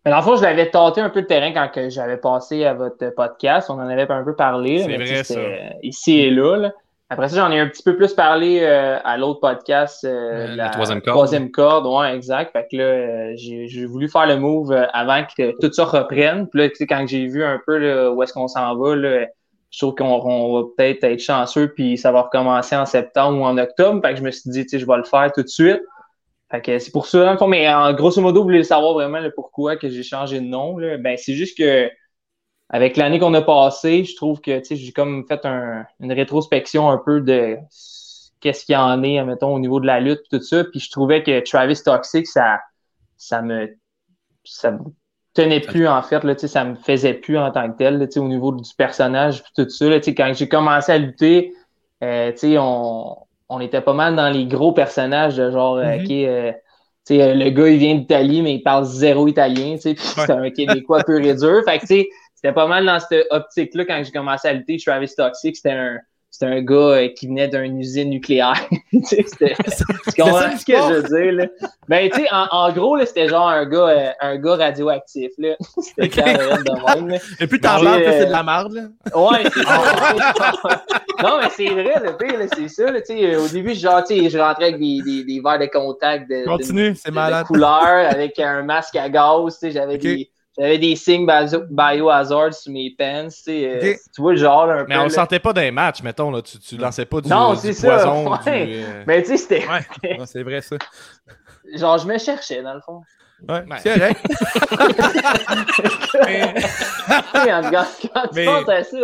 [SPEAKER 10] Mais dans le fond, je l'avais tâté un peu le terrain quand que j'avais passé à votre podcast. On en avait un peu parlé.
[SPEAKER 1] C'est vrai, ça.
[SPEAKER 10] euh, Ici et là, là. Après ça, j'en ai un petit peu plus parlé euh, à l'autre podcast. euh, la
[SPEAKER 5] la troisième corde.
[SPEAKER 10] Troisième corde, ouais, exact. Fait que là, euh, j'ai, voulu faire le move euh, avant que tout ça reprenne. Puis là, tu sais, quand j'ai vu un peu là, où est-ce qu'on s'en va, là, je trouve qu'on on va peut-être être chanceux, puis ça va recommencer en septembre ou en octobre. Fait que je me suis dit, tu sais, je vais le faire tout de suite. Fait que c'est pour ça, mais en grosso modo, vous voulez savoir vraiment le pourquoi que j'ai changé de nom. Là. Ben, c'est juste que avec l'année qu'on a passée, je trouve que j'ai comme fait un- une rétrospection un peu de qu'est-ce qu'il y en est, mettons, au niveau de la lutte tout ça. Puis je trouvais que Travis Toxic, ça, ça me ça me tenait plus en fait, là, ça me faisait plus en tant que tel, là, au niveau du personnage puis tout ça. Là, quand j'ai commencé à lutter, euh, on, on était pas mal dans les gros personnages de genre, euh,
[SPEAKER 2] Mhm.
[SPEAKER 10] ok, euh, tu sais, euh, le gars, il vient d'Italie, mais il parle zéro italien, tu sais, c'est un Québécois pur et dur. Fait que, tu sais, c'était pas mal dans cette optique-là quand j'ai commencé à lutter. Travis Toxic, c'était un, c'était un gars euh, qui venait d'une usine nucléaire. Tu sais, c'était- tu comprends ce que je veux dire, là? Ben, tu sais, en, en gros, là, c'était genre un gars, euh, un gars radioactif, là. C'était
[SPEAKER 2] Ok.
[SPEAKER 10] carrément de même, là.
[SPEAKER 2] Et plus t'en parles, plus
[SPEAKER 10] euh,
[SPEAKER 2] c'est de la merde, là.
[SPEAKER 10] Ouais, c'est ça. non, mais c'est vrai, le pire, là, c'est ça. Là, tu sais, au début, genre, tu sais, je rentrais avec des, des, des verres de contact de,
[SPEAKER 2] Continue,
[SPEAKER 10] de- de
[SPEAKER 2] malade.
[SPEAKER 10] couleur, avec un masque à gaz. tu sais, J'avais
[SPEAKER 2] Ok.
[SPEAKER 10] des, j'avais des signes bio- biohazard sur mes pants. euh. Tu vois le genre, un
[SPEAKER 1] Mais
[SPEAKER 10] peu.
[SPEAKER 1] on le
[SPEAKER 10] là.
[SPEAKER 1] sentait pas d'un match, mettons. Là. Tu, tu lançais pas du,
[SPEAKER 10] Non,
[SPEAKER 1] du
[SPEAKER 10] c'est ça,
[SPEAKER 1] poison.
[SPEAKER 10] ouais.
[SPEAKER 1] du, euh,
[SPEAKER 10] Mais tu sais, c'était.
[SPEAKER 2] Ouais, c'est vrai, ça.
[SPEAKER 10] Genre, je me cherchais, dans le fond.
[SPEAKER 2] Ouais,
[SPEAKER 1] Ouais.
[SPEAKER 2] c'est correct. Mais-
[SPEAKER 10] Oui, en tout cas, quand tu
[SPEAKER 2] Mais-
[SPEAKER 10] penses à ça.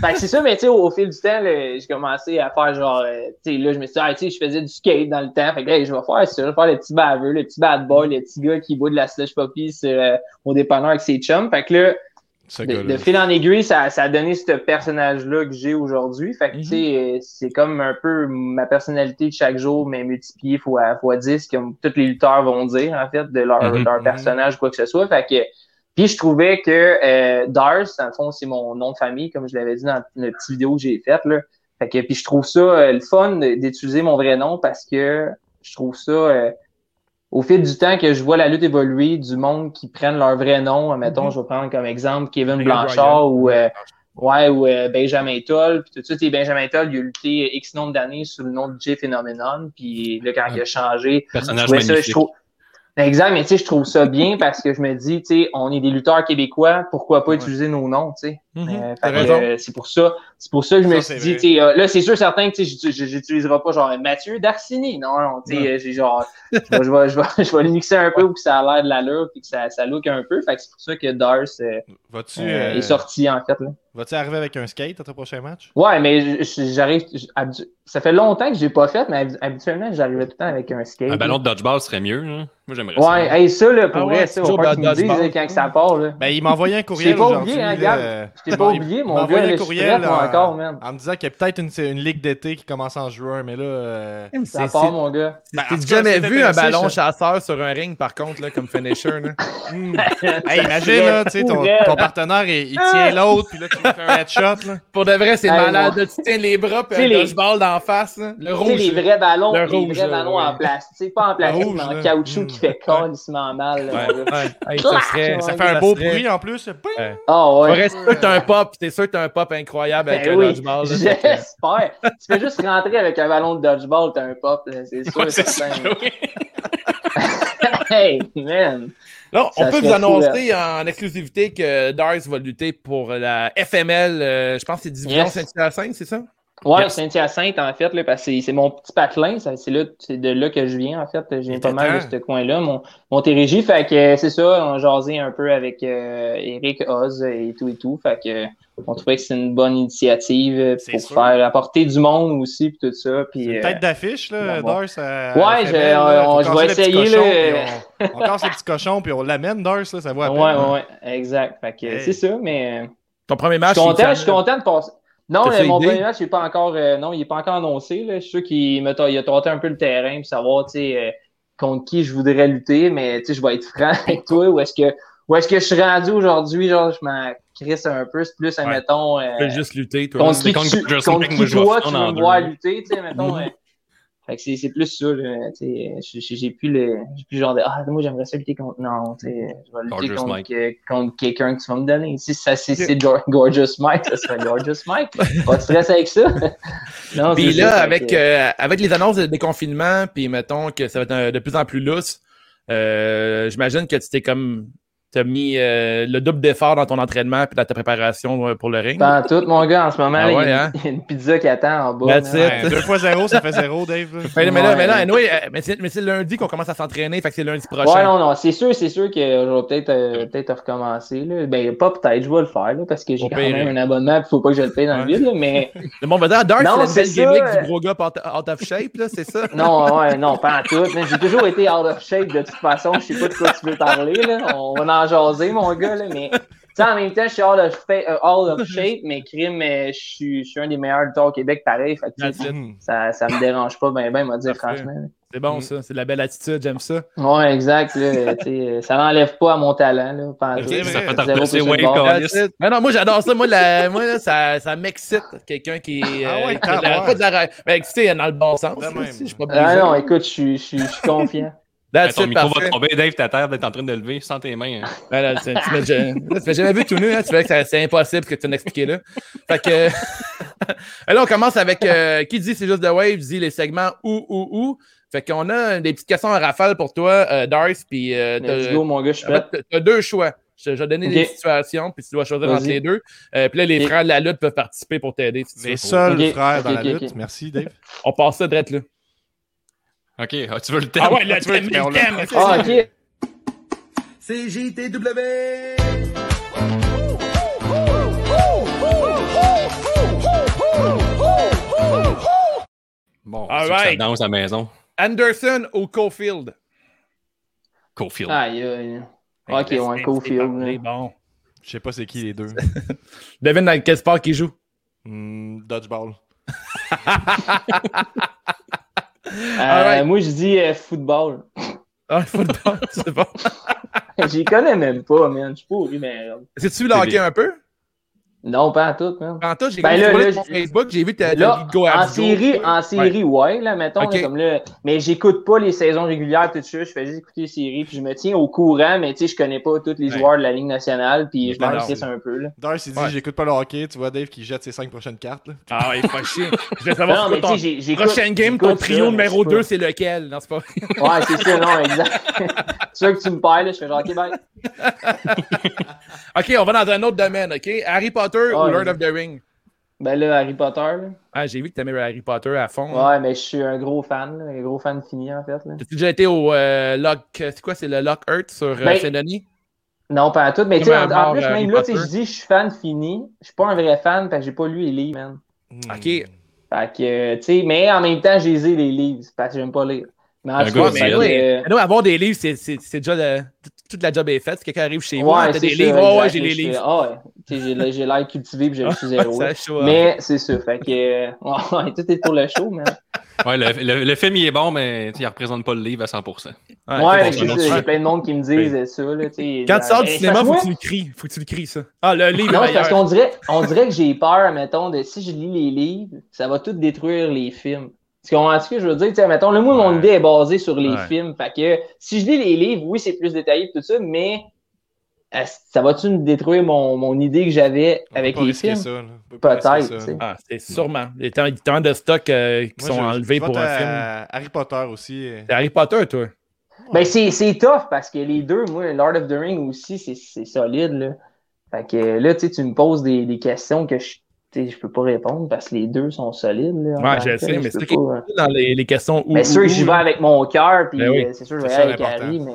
[SPEAKER 10] Fait que c'est ça, mais tu sais, au, au fil du temps, là, j'ai commencé à faire genre, euh, tu sais, là, je me suis dit, ah, tu sais, je faisais du skate dans le temps. Fait que, hey, je vais faire ça, je vais faire le petit baveux, le petit bad boy, le petit gars qui boit de la slush poppy sur, euh, au dépanneur avec ses chums. Fait que là, de, fil en aiguille, ça, ça a donné ce personnage-là que j'ai aujourd'hui. Fait que,
[SPEAKER 2] Mhm.
[SPEAKER 10] tu sais, euh, c'est comme un peu ma personnalité de chaque jour, mais multipliée fois, fois 10, comme tous les lutteurs vont dire, en fait, de leur,
[SPEAKER 5] Mhm.
[SPEAKER 10] leur personnage, quoi que ce soit. Fait que, puis je trouvais que euh, Dars, dans le fond, c'est mon nom de famille, comme je l'avais dit dans la petite vidéo que j'ai faite, là. Fait que, puis je trouve ça euh, le fun d'utiliser mon vrai nom parce que je trouve ça, euh, au fil du temps que je vois la lutte évoluer, du monde qui prennent leur vrai nom, mettons, je vais prendre comme exemple Kevin Blanchard ou, euh, ouais, ou euh, Benjamin Toll, puis tout tu sais, Benjamin Toll, il a lutté X nombre d'années sous le nom de J Phenomenon, puis là, quand il a changé,
[SPEAKER 5] Personnage
[SPEAKER 10] je trouvais ça, je trouve... Exact, mais tu sais, je trouve ça bien parce que je me dis, tu sais, on est des lutteurs québécois, pourquoi pas
[SPEAKER 1] Ouais.
[SPEAKER 10] utiliser nos noms, tu sais?
[SPEAKER 1] Mhm,
[SPEAKER 10] Euh, euh, c'est pour ça, c'est pour ça que je me suis dit, tu sais, euh, là, c'est sûr certain que tu sais, j'utiliserai pas genre Mathieu Darcini. Non, non, tu sais, euh, j'ai genre, je vais, je vais, je vais, je vais le mixer un peu pour que ça a l'air de l'allure puis que ça, ça look un peu. Fait que c'est pour ça que euh, euh,
[SPEAKER 1] euh,
[SPEAKER 10] est sorti en fait là.
[SPEAKER 1] Vas-tu arriver avec un skate à ton prochain match?
[SPEAKER 10] Ouais, mais je- j'arrive, ça fait longtemps que j'ai pas fait, mais habi- habituellement j'arrivais tout le temps avec un skate.
[SPEAKER 5] Un ballon de dodgeball serait mieux. hein. Moi, j'aimerais ça.
[SPEAKER 10] Ouais, hey, ça là, pour
[SPEAKER 2] Ah
[SPEAKER 10] vrai,
[SPEAKER 2] ouais,
[SPEAKER 10] ça, va
[SPEAKER 2] de
[SPEAKER 10] qu'ils me quand que ça part là.
[SPEAKER 1] Ben, il m'a envoyé un courriel
[SPEAKER 10] pas
[SPEAKER 1] aujourd'hui.
[SPEAKER 10] oublié, hein,
[SPEAKER 1] là,
[SPEAKER 10] Gab?
[SPEAKER 1] euh,
[SPEAKER 10] Je t'ai pas
[SPEAKER 1] il-
[SPEAKER 10] oublié,
[SPEAKER 1] il
[SPEAKER 10] mon
[SPEAKER 1] m'a
[SPEAKER 10] gars,
[SPEAKER 1] un
[SPEAKER 10] je
[SPEAKER 1] courriel
[SPEAKER 10] moi,
[SPEAKER 1] euh,
[SPEAKER 10] encore, man.
[SPEAKER 1] en me disant qu'il y a peut-être une, une ligue d'été qui commence en juin, mais là... euh,
[SPEAKER 10] Ça part, mon gars.
[SPEAKER 1] Ben, en
[SPEAKER 2] T'as jamais vu un ballon
[SPEAKER 1] je-
[SPEAKER 2] chasseur sur un ring, par contre, là, comme finisher? Là?
[SPEAKER 1] Hmm. Hey, imagine, là, tu sais, ton, partenaire, il, tient l'autre, puis là, tu un headshot, là.
[SPEAKER 2] Pour de vrai, c'est malade. Tu tiens les bras, puis
[SPEAKER 10] les-
[SPEAKER 2] dodgeball d'en face. là. Le rouge.
[SPEAKER 10] les vrais ballons,
[SPEAKER 2] Le
[SPEAKER 10] les
[SPEAKER 2] rouge,
[SPEAKER 10] vrais ballons
[SPEAKER 2] ouais.
[SPEAKER 10] en plastique, pas en plastique,
[SPEAKER 1] rouge,
[SPEAKER 10] mais en
[SPEAKER 1] là.
[SPEAKER 10] caoutchouc
[SPEAKER 1] Mm.
[SPEAKER 10] qui fait calissement mal. là,
[SPEAKER 1] Ouais.
[SPEAKER 2] Ouais. Ça serait.
[SPEAKER 1] Ça fait un beau
[SPEAKER 2] serait-
[SPEAKER 1] bruit, en plus. Boing!
[SPEAKER 10] Ah ouais.
[SPEAKER 2] Faudrait sûr que t'as un pop, t'es sûr que t'as un pop incroyable avec
[SPEAKER 10] Ben
[SPEAKER 2] un
[SPEAKER 10] oui,
[SPEAKER 2] dodgeball.
[SPEAKER 10] j'espère. tu fais juste rentrer avec un ballon de dodgeball, t'as un pop, là, c'est sûr.
[SPEAKER 5] Ouais, c'est ça.
[SPEAKER 10] certain. hey, man.
[SPEAKER 2] Là, on peut vous annoncer en exclusivité que Dars va lutter pour la FML, euh, je pense que c'est Division
[SPEAKER 10] Yes.
[SPEAKER 2] Saint-Hyacinthe, c'est ça?
[SPEAKER 10] Ouais,
[SPEAKER 5] Yes.
[SPEAKER 10] Saint-Hyacinthe, en fait, là, parce que c'est- c'est mon petit patelin. ça- C'est là, c'est de là que je viens, en fait. Je viens pas mal de ce coin-là, mon Montérégie. Fait que c'est ça, on jasait un peu avec euh, Eric Oz et tout et tout. Fait que on trouvait que c'est une bonne initiative euh, pour
[SPEAKER 1] sûr.
[SPEAKER 10] faire apporter du monde aussi puis tout ça. Puis, euh,
[SPEAKER 1] tête d'affiche, là,
[SPEAKER 10] bon.
[SPEAKER 1] À-
[SPEAKER 10] Ouais, je- on-
[SPEAKER 1] Faut
[SPEAKER 10] je vais essayer,
[SPEAKER 1] cochon,
[SPEAKER 10] là.
[SPEAKER 1] On, on casse le petit cochon, puis on l'amène, Dars, là, ça va à
[SPEAKER 10] ouais,
[SPEAKER 1] peine.
[SPEAKER 10] ouais, ouais, exact. Fait que
[SPEAKER 1] Hey.
[SPEAKER 10] c'est ça, mais. euh,
[SPEAKER 2] Ton premier match,
[SPEAKER 10] Je suis content, je suis content de passer. Non,
[SPEAKER 2] T'as-tu
[SPEAKER 10] le- mon
[SPEAKER 2] idée?
[SPEAKER 10] premier match, il est pas encore, euh, non, il est pas encore annoncé. Là. Je suis sûr qu'il a tenté un peu le terrain pour savoir, tu sais, euh, contre qui je voudrais lutter, mais tu sais, je vais être franc avec toi. Où est-ce que, où est-ce que je suis rendu aujourd'hui? Genre, je m'en crisse un peu. C'est plus, admettons, euh,
[SPEAKER 2] Tu peux juste lutter, toi.
[SPEAKER 10] contre qui,
[SPEAKER 5] contre
[SPEAKER 10] tu, contre qui toi, tu veux me voir lutter, tu sais, mettons. Fait que c'est, c'est plus ça, là, tu sais, j'ai- plus le, j'ai plus genre de, ah, moi, j'aimerais ça lutter contre, non, tu sais, je vais lutter
[SPEAKER 5] Gorgeous
[SPEAKER 10] contre,
[SPEAKER 5] Mike.
[SPEAKER 10] que- contre quelqu'un que tu vas me donner. Si ça, c'est, c'est Gor- Gorgeous Mike, ça serait Gorgeous Mike. Pas de stress avec ça. non,
[SPEAKER 2] Puis là,
[SPEAKER 10] ça,
[SPEAKER 2] avec,
[SPEAKER 10] que-
[SPEAKER 2] euh, avec les annonces de déconfinement, puis mettons que ça va être un- de plus en plus lousse, euh, j'imagine que tu t'es comme. Tu as mis euh, le double d'effort dans ton entraînement puis dans ta préparation euh, pour le ring?
[SPEAKER 10] Pas en tout, mon gars, en ce moment,
[SPEAKER 2] Ah
[SPEAKER 10] là, il y
[SPEAKER 2] ouais,
[SPEAKER 10] a
[SPEAKER 2] hein?
[SPEAKER 10] une- il y a une pizza qui attend en bas.
[SPEAKER 2] That's
[SPEAKER 10] man.
[SPEAKER 2] it.
[SPEAKER 1] Ouais, deux fois zéro, ça fait zéro, Dave. là.
[SPEAKER 2] Mais, mais là,
[SPEAKER 10] Ouais.
[SPEAKER 2] mais là, anyway, euh, mais c'est mais c'est lundi qu'on commence à s'entraîner, fait que c'est lundi
[SPEAKER 10] Ouais,
[SPEAKER 2] prochain.
[SPEAKER 10] non, non, c'est sûr, c'est sûr que je vais peut-être euh, peut-être recommencer. Là. Ben, pas peut-être, je vais le faire, là, parce que j'ai quand même un abonnement, il faut pas que je le paye dans
[SPEAKER 2] Ouais.
[SPEAKER 10] le vide, là, mais
[SPEAKER 2] Le monde va dire, ah, Dark,
[SPEAKER 10] Non,
[SPEAKER 2] c'est
[SPEAKER 10] ça,
[SPEAKER 2] gimmick
[SPEAKER 10] euh.
[SPEAKER 2] du gros gars out, out of shape, là, c'est ça?
[SPEAKER 10] non, ouais, non, pas en tout. mais J'ai toujours été out of shape de toute façon, je sais pas de quoi tu veux parler, là. On va en jaser, mon gars, là, mais tu sais, en même temps, je suis out of, fa- euh, out of shape, mais crime, euh, je suis je suis un des meilleurs lutteurs au Québec, pareil, fait que, ça, ça me dérange pas ben ben, m'a dire franchement.
[SPEAKER 2] C'est bon, ça. C'est de la belle attitude, j'aime ça.
[SPEAKER 10] Ouais, exact, là, tu sais, ça n'enlève pas à mon talent, là.
[SPEAKER 5] Ça fait.
[SPEAKER 2] That's it. Mais non, moi, j'adore ça. Moi, la, moi là, ça, ça m'excite. Quelqu'un qui est.
[SPEAKER 1] Ah ouais,
[SPEAKER 2] qui a de la- pas de la- Ben, excité dans le bon sens. Je suis pas
[SPEAKER 10] Ah non, écoute, je suis- je suis je suis confiant.
[SPEAKER 2] That's
[SPEAKER 5] Ton
[SPEAKER 2] it,
[SPEAKER 5] micro va tomber. Dave, t'as terre d'être en train de le lever sans tes mains. hein.
[SPEAKER 2] Ben là, tu, tu m'as là, tu jamais vu tout nu, hein? Tu fais que c'est impossible ce que tu m'as expliqué là. Fait que. là, on commence avec euh, qui dit c'est juste de wave, dit les segments où, où, où. Fait qu'on a des petites questions en rafale pour toi, euh, Darce, puis euh,
[SPEAKER 10] Let's
[SPEAKER 2] t'as-
[SPEAKER 10] go, mon gars, je suis
[SPEAKER 2] en
[SPEAKER 10] prêt.
[SPEAKER 2] fait, t'as deux choix. Je je vais donner des situations, puis tu dois choisir entre les deux. Euh, puis là, les frères de la lutte peuvent participer pour t'aider. si tu
[SPEAKER 1] Les seuls frères dans la lutte. Merci, Dave.
[SPEAKER 2] On passe ça direct là.
[SPEAKER 5] Ok, ah, tu veux le thème?
[SPEAKER 2] Ah ouais, le
[SPEAKER 1] tu veux-
[SPEAKER 2] thème,
[SPEAKER 1] on
[SPEAKER 2] le thème, c'est
[SPEAKER 10] Ah, ok.
[SPEAKER 11] C'est JTW.
[SPEAKER 5] Bon,
[SPEAKER 2] All
[SPEAKER 5] c'est que ça
[SPEAKER 2] right.
[SPEAKER 5] danse à la maison.
[SPEAKER 2] Anderson ou Cofield?
[SPEAKER 5] Cofield.
[SPEAKER 10] Aïe, aïe. Ok,
[SPEAKER 2] Laisse-
[SPEAKER 10] ouais, Cofield. là.
[SPEAKER 2] Bon.
[SPEAKER 1] Je sais pas c'est qui les deux.
[SPEAKER 2] Devine dans quel sport il joue?
[SPEAKER 1] Hmm, dodgeball.
[SPEAKER 10] Euh. Moi, je dis euh, football.
[SPEAKER 2] Ah, football, c'est bon.
[SPEAKER 10] J'y connais même pas, man. Je suis pourri, mais.
[SPEAKER 2] Est-ce que tu veux le hockey un peu?
[SPEAKER 10] Non, pas tout.
[SPEAKER 2] En tout, j'ai
[SPEAKER 10] Ben
[SPEAKER 2] comme
[SPEAKER 10] là,
[SPEAKER 2] scrollé
[SPEAKER 10] là,
[SPEAKER 2] sur
[SPEAKER 10] j'ai-
[SPEAKER 2] Facebook, j'ai vu ta
[SPEAKER 10] Là,
[SPEAKER 2] Go
[SPEAKER 10] en série, en série, ouais, là, mettons, là,
[SPEAKER 2] Ok.
[SPEAKER 10] comme là, mais j'écoute pas les saisons régulières, tout ça, je fais juste écouter les séries, puis je me tiens au courant, mais tu sais, je connais pas tous les
[SPEAKER 1] Ouais.
[SPEAKER 10] joueurs de la Ligue nationale, puis je m'en un peu, là.
[SPEAKER 1] Il dit
[SPEAKER 2] Ouais.
[SPEAKER 1] J'écoute pas le hockey. Tu vois Dave qui jette ses 5 prochaines cartes. là.
[SPEAKER 2] Ah, il faut chier. Je vais savoir
[SPEAKER 10] Non,
[SPEAKER 2] ton prochaine game, ton
[SPEAKER 10] ça,
[SPEAKER 2] trio numéro
[SPEAKER 10] je sais
[SPEAKER 2] 2,
[SPEAKER 10] pas.
[SPEAKER 2] c'est lequel? Non, c'est pas
[SPEAKER 10] Ouais, c'est ça, non, exact. c'est sûr que tu me perds, là, je fais genre, ok, bye.
[SPEAKER 2] OK, on va dans un autre domaine, OK? Harry Potter ou
[SPEAKER 10] Ouais.
[SPEAKER 2] Lord of the Ring?
[SPEAKER 10] Ben là, Harry Potter, là.
[SPEAKER 2] Ah, j'ai vu que t'aimais Harry Potter à fond.
[SPEAKER 10] Ouais, mais je suis un gros fan, là, un gros fan fini, en fait, là.
[SPEAKER 2] T'as déjà été au euh, Lock... C'est quoi? C'est le Lock Earth sur euh,
[SPEAKER 10] Ben,
[SPEAKER 2] Saint-Denis?
[SPEAKER 10] Non, pas à tout, mais tu sais, en, plus,
[SPEAKER 2] Harry
[SPEAKER 10] même là, tu sais,
[SPEAKER 2] Potter.
[SPEAKER 10] je dis, je suis fan fini. Je suis pas un vrai fan, parce que j'ai pas lu les livres, man.
[SPEAKER 2] OK.
[SPEAKER 10] Fait que, euh, tu sais, mais en même temps, j'ai les livres, parce que j'aime pas lire. Mais en tout cas,
[SPEAKER 5] qui
[SPEAKER 10] fait
[SPEAKER 2] mais Mais non, avoir des livres, c'est c'est- c'est déjà le- toute la job est faite. Si quelqu'un arrive chez vous,
[SPEAKER 10] ouais,
[SPEAKER 2] t'as
[SPEAKER 10] c'est
[SPEAKER 2] des livres. Oh, ouais, j'ai les livres.
[SPEAKER 10] Ah ouais, tu sais, j'ai j'ai l'air cultivé, puis je suis zéro.
[SPEAKER 2] Ça
[SPEAKER 10] là.
[SPEAKER 2] chaud, hein.
[SPEAKER 10] Mais c'est ça, fait que, euh, ouais, tout est pour le show, man.
[SPEAKER 5] Ouais, le, le- le film, il est bon, mais il représente pas le livre à 100%.
[SPEAKER 10] Ouais, il y a plein de monde qui me disent ça, là.
[SPEAKER 2] Quand tu sors du cinéma, faut
[SPEAKER 10] que
[SPEAKER 2] tu le cries. Faut que tu le cries, ça. Ah, le livre
[SPEAKER 10] Non,
[SPEAKER 2] est
[SPEAKER 10] parce qu'on dirait, on dirait que j'ai peur, mettons, de si je lis les livres, ça va tout détruire les films. Tu comprends ce que je veux dire? Tu sais, mettons, le moi, mon
[SPEAKER 2] Ouais.
[SPEAKER 10] idée est basée sur les
[SPEAKER 2] Ouais.
[SPEAKER 10] films. Fait que si je lis les livres, oui, c'est plus détaillé tout ça, mais euh, ça va-tu me détruire mon, mon idée que j'avais avec
[SPEAKER 1] pas
[SPEAKER 10] les films? Peut-être.
[SPEAKER 2] Ah, c'est sûrement. Il y a tant- de stocks euh, qui
[SPEAKER 1] Moi,
[SPEAKER 2] sont
[SPEAKER 1] je-
[SPEAKER 2] enlevés
[SPEAKER 1] je
[SPEAKER 2] pour un
[SPEAKER 1] à
[SPEAKER 2] film.
[SPEAKER 1] Harry Potter aussi. euh.
[SPEAKER 2] C'est Harry Potter, toi.
[SPEAKER 10] Ben, c'est, c'est tough parce que les deux, moi, Lord of the Ring aussi, c'est, c'est solide, là. Fait que là, tu sais, tu me poses des, des questions que je, je peux pas répondre parce que les deux sont solides, là.
[SPEAKER 2] Ouais, je sais, mais c'est
[SPEAKER 10] pas,
[SPEAKER 2] dans les, les questions où.
[SPEAKER 10] Mais sûr j'y vais avec mon cœur, puis
[SPEAKER 2] Ben oui.
[SPEAKER 10] euh, c'est sûr que je vais avec. Harry, mais.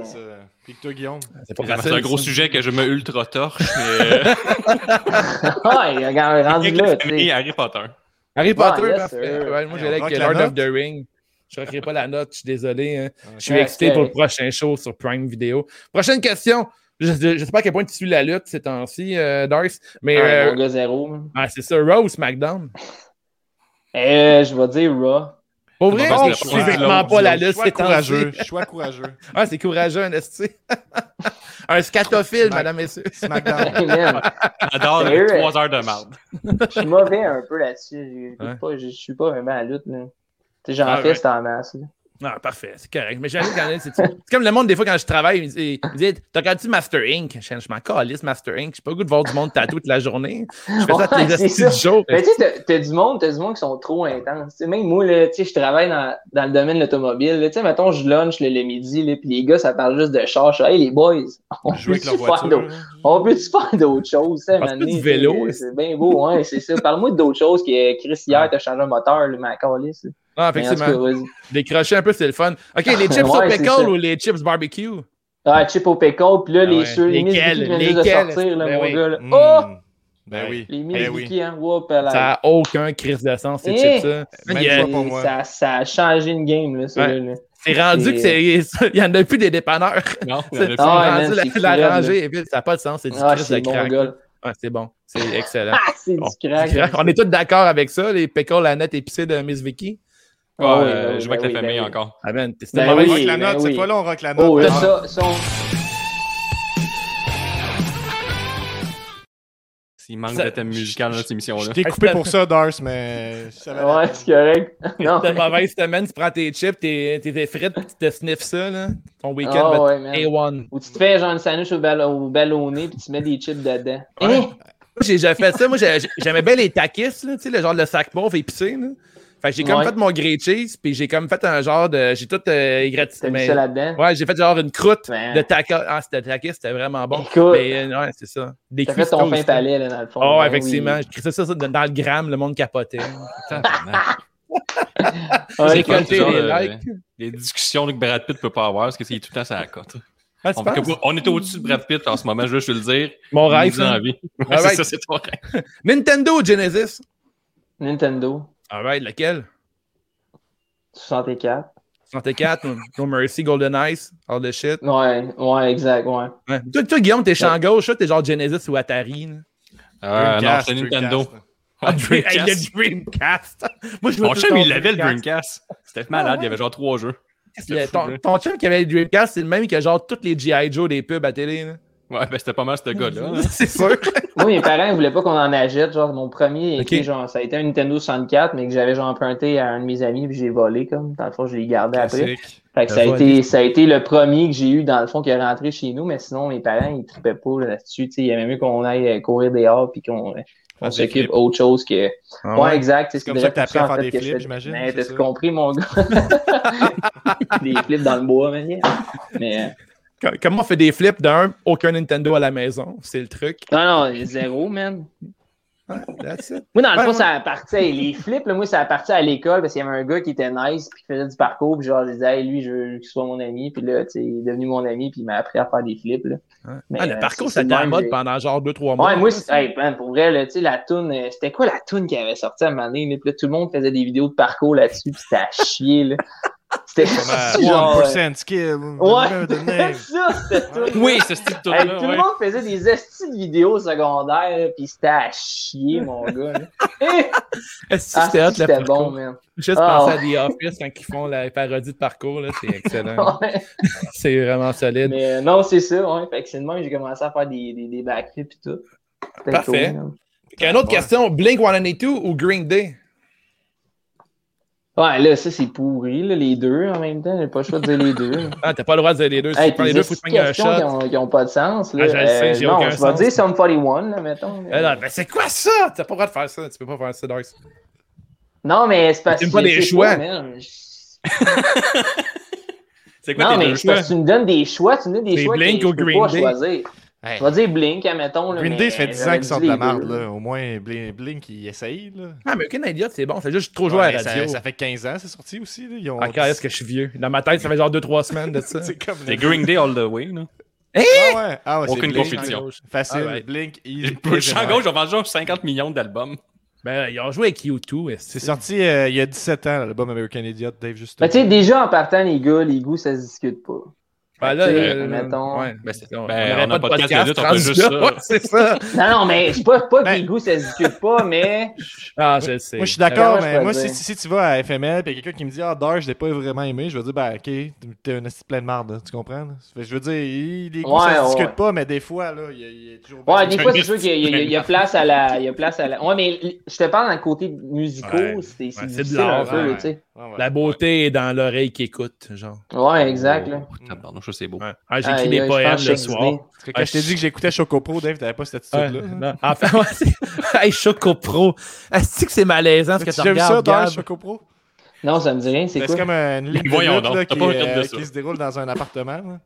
[SPEAKER 1] Puis que toi, Guillaume?
[SPEAKER 2] C'est
[SPEAKER 5] un gros
[SPEAKER 2] ça.
[SPEAKER 5] sujet que je me ultra torche, mais. euh,
[SPEAKER 10] ouais, regarde, rendu là.
[SPEAKER 5] Harry Potter.
[SPEAKER 2] Harry Potter,
[SPEAKER 10] yes,
[SPEAKER 2] parfait. Ouais, moi, j'allais avec Lord of the Ring. Je ne recréerai pas la note, je suis désolé. hein. Je suis
[SPEAKER 10] Ouais,
[SPEAKER 2] excité pour le prochain show sur Prime Video. Prochaine question. Je ne sais pas à quel point tu suis la lutte ces temps-ci, euh, Darce, mais
[SPEAKER 10] Ouais,
[SPEAKER 2] euh,
[SPEAKER 10] gars zéro,
[SPEAKER 2] ah, c'est ça, Raw ou SmackDown?
[SPEAKER 10] Euh, je vais dire Raw.
[SPEAKER 2] Pour vrai,
[SPEAKER 5] Bon,
[SPEAKER 2] je suis vraiment pas la lutte
[SPEAKER 1] Choix
[SPEAKER 2] ces temps-ci.
[SPEAKER 1] courageux. Choix courageux.
[SPEAKER 2] Ah, c'est courageux, un un scatophile, madame, messieurs.
[SPEAKER 1] SmackDown.
[SPEAKER 5] J'adore les trois heures de marde.
[SPEAKER 10] je suis mauvais un peu là-dessus. Je, suis pas vraiment à la lutte, là. Tu sais, j'en
[SPEAKER 2] Ah,
[SPEAKER 10] fais,
[SPEAKER 2] ouais.
[SPEAKER 10] c'est en masse, là.
[SPEAKER 2] Ah, parfait, c'est correct. Mais j'avoue en a, c'est c'est comme le monde, des fois, quand je travaille, ils me disent, T'as regardé Master Inc Je je m'en calisse, Master Inc. J'ai pas le goût de voir du monde tatou toute la journée. Je fais ça tous
[SPEAKER 10] Ouais,
[SPEAKER 2] les
[SPEAKER 10] ça.
[SPEAKER 2] du jour.
[SPEAKER 10] Mais tu sais, t'as- du monde, t'as du monde qui sont trop intenses. Même moi, là, tu sais, je travaille dans, dans le domaine de l'automobile. là. Tu sais, mettons, je lunch le, le midi, là, puis les gars, ça parle juste de char. Je suis, hey, les boys, on peut-tu faire peut-tu faire d'autres choses, ça,
[SPEAKER 2] c'est
[SPEAKER 10] un
[SPEAKER 2] pas du vélo,
[SPEAKER 10] c'est- bien beau, ouais, c'est ça. Parle-moi d'autres choses que Chris, hier, t'as changé un moteur, encore là, c'est-
[SPEAKER 2] Ah, effectivement.
[SPEAKER 10] vas-y.
[SPEAKER 2] Décrocher un peu, c'est le fun. OK, les chips
[SPEAKER 10] Ouais,
[SPEAKER 2] au pickle ou les chips barbecue?
[SPEAKER 10] Ah, chip au pickle, puis là,
[SPEAKER 2] Ah
[SPEAKER 10] les
[SPEAKER 2] ouais.
[SPEAKER 10] ceux, les Miss
[SPEAKER 2] Lesquels?
[SPEAKER 10] Vicky qui viennent juste de
[SPEAKER 2] Lesquels?
[SPEAKER 10] sortir, là,
[SPEAKER 2] Ben
[SPEAKER 10] mon
[SPEAKER 2] oui.
[SPEAKER 10] gars, là.
[SPEAKER 1] Mm.
[SPEAKER 10] Oh!
[SPEAKER 1] Ben oui.
[SPEAKER 10] Les Miss
[SPEAKER 1] Ben oui.
[SPEAKER 10] Vicky, hein, whoop, là.
[SPEAKER 2] Ça n'a aucun crise de sens, ces
[SPEAKER 10] Eh!
[SPEAKER 2] chips-là.
[SPEAKER 10] Ça, ça a changé une game, là.
[SPEAKER 2] C'est rendu que c'est. Il y en a plus des dépanneurs.
[SPEAKER 5] Non,
[SPEAKER 2] C'est
[SPEAKER 5] il y en a
[SPEAKER 2] c'est
[SPEAKER 5] plus.
[SPEAKER 10] Ah ouais,
[SPEAKER 2] rendu
[SPEAKER 10] man,
[SPEAKER 2] la, la rangée. et puis Ça n'a pas de sens. C'est du
[SPEAKER 10] Ah,
[SPEAKER 2] de crack. c'est bon. C'est excellent.
[SPEAKER 10] Ah, c'est
[SPEAKER 2] Bon.
[SPEAKER 10] du crack.
[SPEAKER 2] Crack. On est tous d'accord avec ça, les pickles à net épicés de Miss Vicky?
[SPEAKER 5] Ouais,
[SPEAKER 10] Ah oui,
[SPEAKER 5] euh,
[SPEAKER 10] ben oui,
[SPEAKER 5] je avec
[SPEAKER 10] ben
[SPEAKER 5] la
[SPEAKER 10] oui,
[SPEAKER 5] famille
[SPEAKER 10] ben
[SPEAKER 5] encore.
[SPEAKER 2] Ah ben, c'était
[SPEAKER 10] Ben oui.
[SPEAKER 1] rock la note.
[SPEAKER 10] ben
[SPEAKER 1] Cette
[SPEAKER 10] oui.
[SPEAKER 1] fois-là, on rock la note.
[SPEAKER 10] Oh, là,
[SPEAKER 1] Ah.
[SPEAKER 10] ça, ça, on-
[SPEAKER 5] S'il manque
[SPEAKER 2] Ça-
[SPEAKER 5] de thème musical dans cette émission-là.
[SPEAKER 1] Je t'ai coupé pour ça, Darce, mais. ça
[SPEAKER 10] Ouais, c'est correct. Non.
[SPEAKER 2] C'était une mauvaise semaine, tu prends tes chips, tes, tes, tes frites, tu te sniffes ça, là. Ton week-end
[SPEAKER 10] Ah
[SPEAKER 2] va
[SPEAKER 10] ouais,
[SPEAKER 2] être
[SPEAKER 10] man.
[SPEAKER 2] A1.
[SPEAKER 10] Ou tu te fais genre une sandwich au, ballon, au ballonné puis tu mets des chips dedans.
[SPEAKER 2] Ouais.
[SPEAKER 10] Hein?
[SPEAKER 2] Moi, j'ai déjà fait ça. Moi, j'ai- j'aimais bien les takis, là, tu sais, le genre de sac pauvre épicé, là. Fait que j'ai comme
[SPEAKER 10] Ouais.
[SPEAKER 2] fait mon grilled cheese, puis j'ai comme fait un genre de. J'ai tout euh,
[SPEAKER 10] T'as
[SPEAKER 2] égratigné.
[SPEAKER 10] mis ça là-dedans?
[SPEAKER 2] Ouais, j'ai fait genre une croûte
[SPEAKER 10] Ben.
[SPEAKER 2] de taka. Ah, c'était takis, c'était vraiment bon.
[SPEAKER 10] Écoute.
[SPEAKER 2] Mais euh, ouais, c'est ça. Des
[SPEAKER 10] T'as fait ton fin palais, là, dans le fond.
[SPEAKER 2] Oh,
[SPEAKER 10] Ben
[SPEAKER 2] effectivement.
[SPEAKER 10] oui.
[SPEAKER 2] J'ai crissé ça, ça dans le gramme, le monde capotait.
[SPEAKER 10] Ouais,
[SPEAKER 2] J'ai compté les likes.
[SPEAKER 5] Les discussions que Brad Pitt peut pas avoir? Parce que c'est tout le temps ça la cote.
[SPEAKER 2] Ah,
[SPEAKER 5] On, on est au-dessus de Brad Pitt en ce moment, je veux juste te le dire.
[SPEAKER 2] Mon rêve,
[SPEAKER 5] envie. Ouais,
[SPEAKER 2] Alright.
[SPEAKER 5] c'est ça, c'est ton rêve.
[SPEAKER 2] Nintendo ou Genesis?
[SPEAKER 10] Nintendo,
[SPEAKER 2] Alright, lequel?
[SPEAKER 10] 64.
[SPEAKER 2] 64, No- No Mercy, Golden Ice, all the shit.
[SPEAKER 10] Ouais, ouais, exact, ouais.
[SPEAKER 2] Ouais. Toi, toi, Guillaume, t'es champ gauche, t'es genre Genesis ou Atari. là.
[SPEAKER 5] Ah, non,
[SPEAKER 1] Dreamcast,
[SPEAKER 5] c'est Nintendo.
[SPEAKER 1] Dreamcast.
[SPEAKER 2] Ah,
[SPEAKER 5] Dreamcast.
[SPEAKER 2] Hey, le Dreamcast. Moi, je
[SPEAKER 5] Mon chum, il avait le
[SPEAKER 2] Dreamcast.
[SPEAKER 5] C'était malade, il y avait genre trois jeux.
[SPEAKER 2] Le- ton, ton chum qui avait le Dreamcast, c'est le même que genre tous les G.I. Joe des pubs à télé. là.
[SPEAKER 5] Ouais, ben c'était pas mal ce gars-là. hein.
[SPEAKER 2] C'est sûr.
[SPEAKER 10] Moi, mes parents, ils voulaient pas qu'on en achète. Genre, mon premier,
[SPEAKER 2] Ok.
[SPEAKER 10] était, genre, ça a été un Nintendo 64, mais que j'avais genre emprunté à un de mes amis, puis j'ai volé, comme. Dans le fond, je l'ai gardé après. Fait que ça a, été, ça a été le premier que j'ai eu, dans le fond, qui est rentré chez nous, mais sinon, mes parents, ils trippaient pas là-dessus. Tu sais, il aimait mieux qu'on aille euh, courir dehors, puis qu'on euh, on s'occupe autre chose que.
[SPEAKER 2] Ah
[SPEAKER 10] ouais, exact.
[SPEAKER 1] C'est comme ça que t'as appris à faire des flips, j'imagine,
[SPEAKER 10] Mais
[SPEAKER 1] c'est
[SPEAKER 10] t'as compris, mon gars? des flips dans le bois, man. Mais.
[SPEAKER 2] Co- Comment on fait des flips d'un, aucun Nintendo à la maison? C'est le truc.
[SPEAKER 10] Non, non, zéro, man.
[SPEAKER 2] That's it.
[SPEAKER 10] Moi, dans le fond,
[SPEAKER 2] ouais.
[SPEAKER 10] ça appartient. Les flips, là, moi, ça appartient à l'école parce qu'il y avait un gars qui était nice puis qui faisait du parcours. Puis genre, je disais, hey, lui, je veux qu'il soit mon ami. Puis là, tu il est devenu mon ami puis il m'a appris à faire des flips. Là. Mais,
[SPEAKER 2] Ah, le
[SPEAKER 10] euh,
[SPEAKER 2] parcours, ça était en mode pendant genre 2-3 mois.
[SPEAKER 10] Ouais, moi, c'est- hey, man, pour vrai, là, tu sais, la toune, euh, c'était quoi la toune qui avait sorti à un moment donné? Puis là, tout le monde faisait des vidéos de parcours là-dessus, puis c'était à chier, là. C'était
[SPEAKER 1] Comme, euh,
[SPEAKER 10] genre... euh,
[SPEAKER 1] 1% skill.
[SPEAKER 10] Ouais, ça, cette toune.
[SPEAKER 5] Oui, c'est ce type de
[SPEAKER 10] Hey,
[SPEAKER 5] là
[SPEAKER 10] tout le monde faisait des estis de vidéos secondaires, puis c'était à chier, mon gars. là.
[SPEAKER 2] Est-ce que
[SPEAKER 10] Ah,
[SPEAKER 2] c'était
[SPEAKER 10] c'était bon, man.
[SPEAKER 2] Juste
[SPEAKER 10] Ah,
[SPEAKER 2] penser
[SPEAKER 10] ouais.
[SPEAKER 2] à The Office quand ils font la parodie de parcours, là, c'est excellent.
[SPEAKER 10] Ouais.
[SPEAKER 2] c'est vraiment solide.
[SPEAKER 10] Mais euh, non, c'est ça, ouais. Fait que c'est de même que j'ai commencé à faire des, des, des backflips et tout. C'était
[SPEAKER 2] Parfait. Ok, Une autre question, Blink 182 ou Green Day?
[SPEAKER 10] Ouais, là, ça, c'est pourri, là, les deux en même temps. J'ai pas le choix de dire les deux.
[SPEAKER 2] Ah, t'as pas le droit de dire les deux. Si
[SPEAKER 10] Hey,
[SPEAKER 2] tu prends les deux, faut que tu prennes un
[SPEAKER 10] questions qui
[SPEAKER 2] shot.
[SPEAKER 10] ont, qui ont pas de sens. Là.
[SPEAKER 2] Ah, je le sais, j'ai
[SPEAKER 10] non,
[SPEAKER 2] aucun
[SPEAKER 10] je vais
[SPEAKER 2] sens.
[SPEAKER 10] dire Sum 41, là, mettons.
[SPEAKER 2] Eh là, ben c'est quoi ça? T'as pas le droit de faire ça. Tu peux pas faire ça, Darks.
[SPEAKER 10] Non, mais c'est parce que.
[SPEAKER 2] Pas des choix.
[SPEAKER 5] C'est quoi
[SPEAKER 10] Non,
[SPEAKER 5] tes
[SPEAKER 10] mais
[SPEAKER 5] deux choix?
[SPEAKER 10] parce que tu me donnes des choix. Tu me donnes des choix
[SPEAKER 2] Blink ou Green Day?
[SPEAKER 1] Hey.
[SPEAKER 10] Je vais dire Blink, admettons.
[SPEAKER 1] Green
[SPEAKER 10] mais
[SPEAKER 1] Day, ça fait 10 ans qu'ils sortent de la merde. Là. Au moins, Blink, Blink il essaye. Là.
[SPEAKER 2] Ah, mais aucun idiot, c'est bon. C'est juste trop joué
[SPEAKER 1] Ouais,
[SPEAKER 2] à la radio.
[SPEAKER 1] ça, ça fait 15 ans, c'est sorti aussi. Là. Ils ont...
[SPEAKER 2] Ah, quand est-ce que je suis vieux? Dans ma tête, ça fait genre 2-3 semaines de ça.
[SPEAKER 1] C'est comme
[SPEAKER 5] C'est Green Day all the way, là.
[SPEAKER 1] Ah ouais, ah ouais c'est
[SPEAKER 5] Aucune confusion.
[SPEAKER 1] Facile,
[SPEAKER 2] Ah ouais.
[SPEAKER 1] Blink,
[SPEAKER 5] Le
[SPEAKER 1] easy.
[SPEAKER 5] champ gauche, on vend genre 50 millions d'albums.
[SPEAKER 2] Ben, ils ont joué avec U2.
[SPEAKER 1] C'est sorti euh, il y a 17 ans, l'album American Idiot, Dave juste.
[SPEAKER 10] Mais tu sais, déjà en partant, les gars, les goûts, ça se discute pas.
[SPEAKER 2] Ben là, euh,
[SPEAKER 10] mettons-
[SPEAKER 2] ouais.
[SPEAKER 5] Ben, c'est-
[SPEAKER 2] on
[SPEAKER 5] ben,
[SPEAKER 2] aurait
[SPEAKER 5] on a
[SPEAKER 2] pas de
[SPEAKER 5] de on peut juste ça.
[SPEAKER 2] Ouais, c'est ça.
[SPEAKER 10] Non, non, mais c'est pas, pas que
[SPEAKER 1] Ben-
[SPEAKER 10] les goûts, ça se discute pas, mais.
[SPEAKER 2] Ah, je sais.
[SPEAKER 1] Moi, je suis d'accord,
[SPEAKER 10] je
[SPEAKER 1] mais moi, si, si tu vas à FML et quelqu'un qui me dit Ah, Dark, je l'ai pas vraiment aimé, je vais dire Ben, ok, t'es un esti plein de marde, tu comprends Je veux dire, il- les goûts,
[SPEAKER 10] Ouais,
[SPEAKER 1] ça se discute pas, mais des fois, là, il y a, il y a toujours.
[SPEAKER 10] Ouais, des fois,
[SPEAKER 1] d'un
[SPEAKER 10] c'est sûr qu'il y, a- y y place à la. Il y a place à la. Ouais, mais je te parle le côté musical,
[SPEAKER 2] Ouais.
[SPEAKER 10] c'est difficile un peu, tu sais.
[SPEAKER 2] La beauté est dans l'oreille qui écoute, genre.
[SPEAKER 10] Ouais, exact, là.
[SPEAKER 5] Ça, c'est beau.
[SPEAKER 2] Ouais. Ah, J'écris des poèmes le
[SPEAKER 10] que
[SPEAKER 2] soir.
[SPEAKER 1] Que quand je t'ai dit que j'écoutais Choco Pro, Dave, t'avais pas cette attitude-là.
[SPEAKER 2] ouais, c'est- hey, Choco Pro. Est-ce que c'est malaisant ce que
[SPEAKER 1] Tu
[SPEAKER 2] tu
[SPEAKER 1] as vu ça,
[SPEAKER 2] regardes,
[SPEAKER 1] Dark,
[SPEAKER 2] Gab?
[SPEAKER 1] Choco Pro?
[SPEAKER 10] Non, ça me dit rien, c'est
[SPEAKER 1] C'est
[SPEAKER 10] quoi?
[SPEAKER 1] comme une ligne de
[SPEAKER 5] Voyons
[SPEAKER 1] lutte, là, qui, euh,
[SPEAKER 5] ça.
[SPEAKER 1] qui se déroule dans un appartement.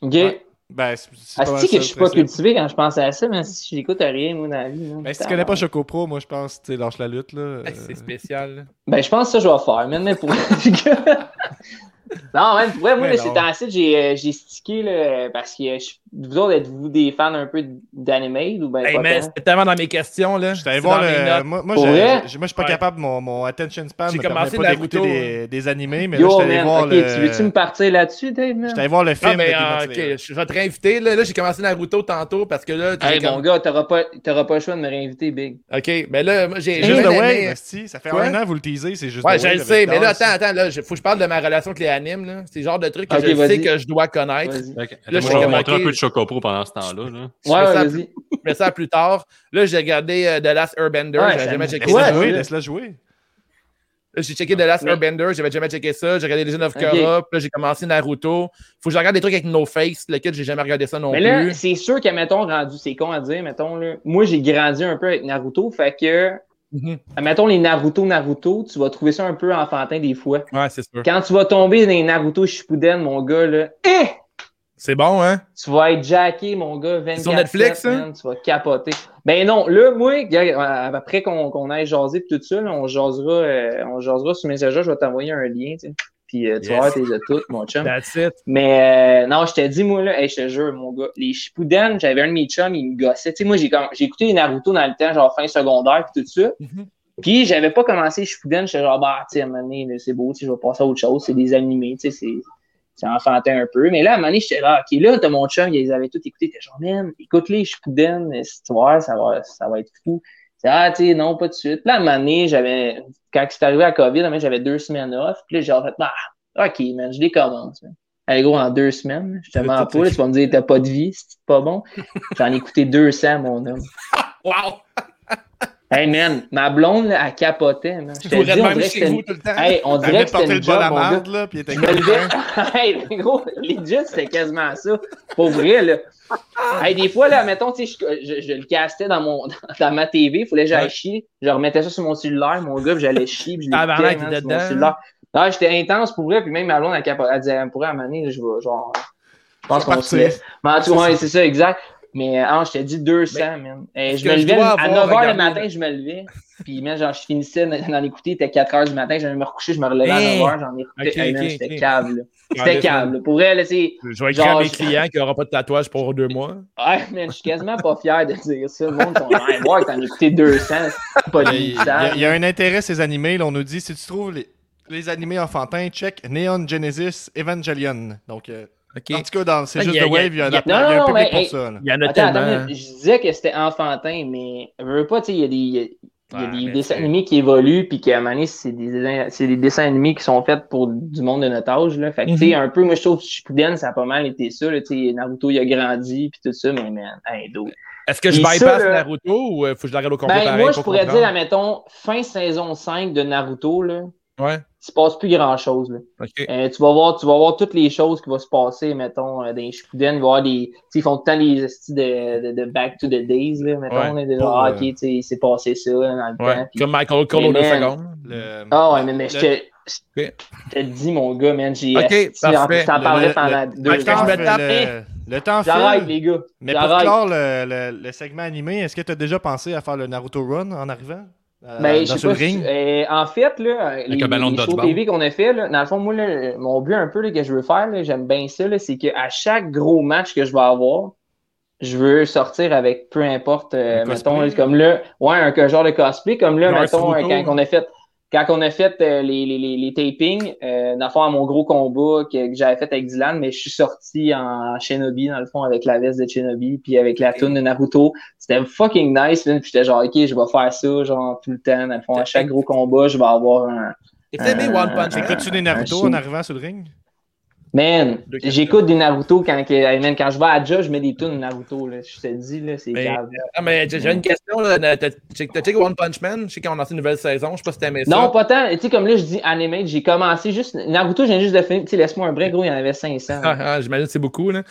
[SPEAKER 10] Ok.
[SPEAKER 1] Ouais. Ben, c'est pas ça,
[SPEAKER 10] que je suis pas cultivé quand je pense à ça, mais si j'écoute à rien, moi, dans la vie. là.
[SPEAKER 1] Ben, si tu connais pas Choco Pro, moi, je pense, tu lâche la lutte, là. Euh,
[SPEAKER 2] C'est spécial.
[SPEAKER 10] Ben, je pense que ça, je vais faire, mais pour. non, vrai, moi, c'est j'ai euh, j'ai stické, là, parce que je... vous autres, êtes-vous des fans un peu d'anime ou ben
[SPEAKER 2] Hey,
[SPEAKER 10] tant?
[SPEAKER 2] c'était tellement dans mes questions, là.
[SPEAKER 1] Je t'allais voir le. Moi, moi, je suis pas
[SPEAKER 2] Ouais.
[SPEAKER 1] capable, mon, mon attention span
[SPEAKER 2] J'ai
[SPEAKER 1] me permet
[SPEAKER 2] commencé
[SPEAKER 1] pas d'écouter des, des animés, mais là, je
[SPEAKER 10] Yo,
[SPEAKER 1] allé
[SPEAKER 10] man,
[SPEAKER 1] voir
[SPEAKER 10] ok,
[SPEAKER 1] le.
[SPEAKER 10] tu veux-tu me partir là-dessus, Dave?
[SPEAKER 1] Je allé voir le film
[SPEAKER 2] Ah, mais euh,
[SPEAKER 1] Slayer.
[SPEAKER 2] ok, je vais te réinviter. Là, là j'ai commencé Naruto tantôt parce que là,
[SPEAKER 10] Hey,
[SPEAKER 2] comme-
[SPEAKER 10] mon gars, t'auras pas, t'auras pas le choix de me réinviter, Big.
[SPEAKER 2] Ok, mais là, moi, j'ai.
[SPEAKER 1] Juste esti, ça fait
[SPEAKER 2] Quoi?
[SPEAKER 1] un an, vous le teasez, c'est juste
[SPEAKER 2] Ouais, je le sais, mais là, attends, attends, là, il faut que je parle de ma relation avec les animes, là. C'est le genre de truc que je sais que je dois connaître. Là, je
[SPEAKER 5] je
[SPEAKER 2] suis
[SPEAKER 5] Chocopro pendant ce temps-là. là.
[SPEAKER 10] Ouais, vas-y.
[SPEAKER 2] Je ça plus tard. Là, j'ai regardé euh, The Last Airbender.
[SPEAKER 10] Ouais,
[SPEAKER 2] j'avais jamais checké ça.
[SPEAKER 1] jouer,
[SPEAKER 10] ouais.
[SPEAKER 1] laisse-la jouer.
[SPEAKER 2] J'ai checké The Last
[SPEAKER 10] Mais-
[SPEAKER 2] Airbender, j'avais jamais checké ça. J'ai regardé Legend of
[SPEAKER 10] Ok.
[SPEAKER 2] Korra, puis là, j'ai commencé Naruto. Faut que je regarde des trucs avec No Face, lequel j'ai jamais regardé ça non
[SPEAKER 10] Mais là,
[SPEAKER 2] plus.
[SPEAKER 10] c'est sûr que, mettons, rendu, c'est con à dire, mettons, là, moi, j'ai grandi un peu avec Naruto, fait que,
[SPEAKER 2] Mhm.
[SPEAKER 10] mettons, les Naruto, Naruto, tu vas trouver ça un peu enfantin des fois.
[SPEAKER 2] Ouais, c'est sûr.
[SPEAKER 10] Quand tu vas tomber dans les Naruto Shippuden, mon gars, là, eh!
[SPEAKER 2] C'est bon, hein?
[SPEAKER 10] Tu vas être jacké, mon gars, 24
[SPEAKER 2] sur Netflix,
[SPEAKER 10] man, tu vas capoter. Ben non, là, moi, euh, après qu'on aille jaser tout ça, là, on jasera, euh, on jasera sur Messenger, je vais t'envoyer un lien, tu sais. Puis euh, tu vas voir tes de toutes, mon chum.
[SPEAKER 2] That's it.
[SPEAKER 10] Mais euh, non, je te dis, moi, là, hey, je te jure, mon gars, les Shippuden, j'avais un de mes chums, il me gossait. Tu sais, moi, j'ai écouté les Naruto dans le temps, genre fin secondaire pis tout ça.
[SPEAKER 2] Mhm.
[SPEAKER 10] Puis j'avais pas commencé Shippuden, j'étais genre, bah, tu sais, à un moment donné, là, c'est beau, tu sais, je vais passer à autre chose, c'est des animés, tu sais, c'est c'est enfantin un peu. Mais là, à un moment donné, j'étais là, OK, là, t'as mon chum, ils avaient tout écouté. T'es genre, man, écoute-les, Shippuden, si tu vois, ça va, ça va être fou. Ah, tu sais, non, pas de suite. Là, à un moment donné, j'avais, quand c'est arrivé à COVID, j'avais deux semaines off. Puis là, j'ai fait, bah, OK, man, je les commence. man. Hey gros, en deux semaines, je te mens pas, là, tu vas me dire t'as pas de vie, c'est pas bon. J'en ai écouté 200, mon homme.
[SPEAKER 2] Wow!
[SPEAKER 10] Hey man, ma blonde, là, elle capotait. Man. Je te dis, on
[SPEAKER 2] même
[SPEAKER 10] dirait que
[SPEAKER 2] vous
[SPEAKER 10] une-
[SPEAKER 2] tout le temps.
[SPEAKER 10] Hey, on dirait que c'était
[SPEAKER 1] porter
[SPEAKER 10] une job, gars.
[SPEAKER 1] marde, là, puis était
[SPEAKER 10] hey, gros, legit, c'était quasiment ça. Pour vrai, là. Hey, des fois, là, mettons, tu sais, je, je, je le castais dans, mon, dans ma TV, il fallait que j'aille chier. Je remettais ça sur mon cellulaire, mon gars, puis j'allais chier, puis je
[SPEAKER 2] Tabarnak,
[SPEAKER 10] l'écoutais,
[SPEAKER 2] t'étais
[SPEAKER 10] sur mon
[SPEAKER 2] dedans,
[SPEAKER 10] cellulaire. Non, j'étais intense pour vrai, puis même ma blonde, elle, capo- elle disait, elle pourrait amener, je vais, genre, je pense qu'on se laisse. Mais en tout cas, c'est ça, exact. Mais, ah, je t'ai dit 200, man. Eh,
[SPEAKER 2] est-ce
[SPEAKER 10] je me levais à
[SPEAKER 2] avoir
[SPEAKER 10] 9h le matin, je me levais. Puis, man, genre, je finissais d'en écouter, il était 4h du matin, j'allais me recoucher, je me relevais
[SPEAKER 2] Hey!
[SPEAKER 10] à 9h, j'en Hey, man,
[SPEAKER 2] ok,
[SPEAKER 10] C'était câble, là. C'était
[SPEAKER 2] mais
[SPEAKER 10] câble. Pour elle, c'est.
[SPEAKER 2] Je vais écrire
[SPEAKER 10] Genre,
[SPEAKER 2] à mes clients qui n'auront pas de tatouage pour deux mois.
[SPEAKER 10] Ouais, man, je suis quasiment pas fier de dire ça. Le monde, sont genre, Hey, voir que t'en as écouté 200, c'est pas
[SPEAKER 1] Il
[SPEAKER 10] du
[SPEAKER 1] y, a, il y a- il y a un intérêt, ces animés. Là, on nous dit si tu trouves les, les animés enfantins, check Neon Genesis Evangelion. Donc, euh, En tout cas, dans C'est
[SPEAKER 2] Ah,
[SPEAKER 1] juste The Wave, il y a, un- public
[SPEAKER 10] mais,
[SPEAKER 1] pour
[SPEAKER 10] hey,
[SPEAKER 1] ça.
[SPEAKER 2] Il y en a
[SPEAKER 10] Attends,
[SPEAKER 2] tellement.
[SPEAKER 10] attends, je disais que c'était enfantin, mais je veux pas, tu sais, il y a des, il y a- il y a
[SPEAKER 2] Ouais,
[SPEAKER 10] des
[SPEAKER 2] mais
[SPEAKER 10] dessins animés qui évoluent, puis qu'à un moment donné, c'est des, dessins animés qui sont faits pour du monde de notre âge, là. Fait que, tu sais,
[SPEAKER 2] Mhm.
[SPEAKER 10] un peu, moi, je trouve que Shippuden, ça a pas mal été ça, là, Naruto, il a grandi, puis tout ça, mais man, hey.
[SPEAKER 2] Est-ce que je
[SPEAKER 10] Et
[SPEAKER 2] bypass
[SPEAKER 10] ça, là-
[SPEAKER 2] Naruto ou il faut que je l'arrête au complet
[SPEAKER 10] Ben,
[SPEAKER 2] pareil
[SPEAKER 10] moi, je
[SPEAKER 2] pour
[SPEAKER 10] pourrais
[SPEAKER 2] comprendre?
[SPEAKER 10] dire, admettons, fin saison 5 de Naruto, là,
[SPEAKER 2] Ouais,
[SPEAKER 10] se passe plus grand chose, là.
[SPEAKER 2] OK.
[SPEAKER 10] Euh, tu vas voir, tu vas voir toutes les choses qui vont se passer, mettons, euh, dans les Shippuden, tu sais, ils font tout le temps les estis de, de, de Back to the Days, là, mettons,
[SPEAKER 2] Ouais,
[SPEAKER 10] là, de
[SPEAKER 1] pour,
[SPEAKER 10] ah,
[SPEAKER 1] euh,
[SPEAKER 10] ok, il s'est passé ça, là, dans le
[SPEAKER 2] Ouais.
[SPEAKER 10] temps. puis-
[SPEAKER 2] Comme Michael Cole deux secondes.
[SPEAKER 1] Le-
[SPEAKER 10] Ah ouais, mais, mais je te,
[SPEAKER 2] Ok.
[SPEAKER 10] je te dis, mon gars, man, j'ai,
[SPEAKER 2] Ok,
[SPEAKER 10] esti, en-
[SPEAKER 2] parfait.
[SPEAKER 10] je t'en
[SPEAKER 1] le-
[SPEAKER 10] parlerai
[SPEAKER 1] le-
[SPEAKER 10] pendant
[SPEAKER 1] le-
[SPEAKER 10] deux
[SPEAKER 2] me tape-
[SPEAKER 1] le, le temps
[SPEAKER 10] J'arrête, les gars.
[SPEAKER 1] Mais pour clore le, le, le segment animé, est-ce que tu as déjà pensé à faire le Naruto Run en arrivant?
[SPEAKER 10] Ben,
[SPEAKER 1] dans
[SPEAKER 10] je sais
[SPEAKER 1] ce
[SPEAKER 10] pas.
[SPEAKER 1] ring?
[SPEAKER 10] si- euh, en fait, là, les,
[SPEAKER 5] ballon
[SPEAKER 10] les shows. TV qu'on a fait, là, dans le fond, moi, là, mon but un peu là, que je veux faire, j'aime bien ça, c'est qu'à chaque gros match que je vais avoir, je veux sortir avec peu importe, euh, mettons, comme là, ouais, un, un genre de cosplay, comme là,
[SPEAKER 2] Genre
[SPEAKER 10] mettons, euh, quand on a fait. Quand on a fait euh, les, les, les, les tapings, euh, dans le fond, à mon gros combat que, que j'avais fait avec Dylan, mais je suis sorti en Shinobi, dans le fond, avec la veste de Shinobi, puis avec la toune de Naruto. C'était fucking nice, man. Puis j'étais genre, OK, je vais faire ça, genre, tout le temps. Dans le fond, à chaque gros combat, je vais avoir un...
[SPEAKER 2] Et t'as aimé One Punch?
[SPEAKER 1] Écoutes-tu des Naruto
[SPEAKER 10] un
[SPEAKER 1] en arrivant sur le ring?
[SPEAKER 10] Man, j'écoute des Naruto quand, man, quand je vais à Joe, je mets des tunes de Naruto, là. Je te dis, là, c'est grave.
[SPEAKER 2] Ah, mais j'ai j'ai une question. là. T'as checké One Punch Man? Je sais qu'on a lancé une nouvelle saison. Je sais pas si t'aimais ça.
[SPEAKER 10] Non, pas tant. Tu sais, comme là, je dis animate, j'ai commencé juste. Naruto, viens juste de finir. Tu sais, laisse-moi un break, gros, il y en avait 500.
[SPEAKER 2] Ah, ah, J'imagine que c'est beaucoup. Là.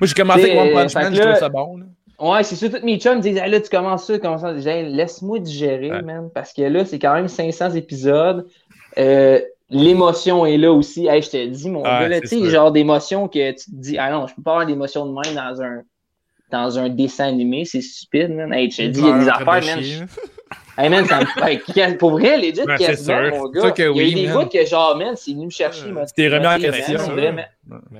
[SPEAKER 2] Moi, j'ai commencé avec One Punch Man. Je trouve ça bon. là.
[SPEAKER 10] Ouais, c'est sûr, tous mes chums me disent, Hey, là, tu commences ça? J'ai dit, Hey, laisse-moi digérer,
[SPEAKER 2] Ouais.
[SPEAKER 10] man, parce que là, c'est quand même 500 épisodes. Euh, L'émotion est là aussi. Hey, je te dis, mon gars, tu sais, genre d'émotions que tu te dis, ah non, je peux pas avoir d'émotions de même dans un, dans un dessin animé, c'est stupide, man. Hey, je te dis, il y a des affaires,
[SPEAKER 1] de
[SPEAKER 10] man. Hey, man, ça me quel- Pour vrai, legit,
[SPEAKER 2] Ouais,
[SPEAKER 10] quasiment,
[SPEAKER 2] sûr.
[SPEAKER 10] mon gars.
[SPEAKER 2] que
[SPEAKER 10] il y a
[SPEAKER 2] oui,
[SPEAKER 10] eu des
[SPEAKER 2] man.
[SPEAKER 10] bouts que, genre, man, c'est venu me chercher.
[SPEAKER 2] Tu t'es remis en question.
[SPEAKER 10] man,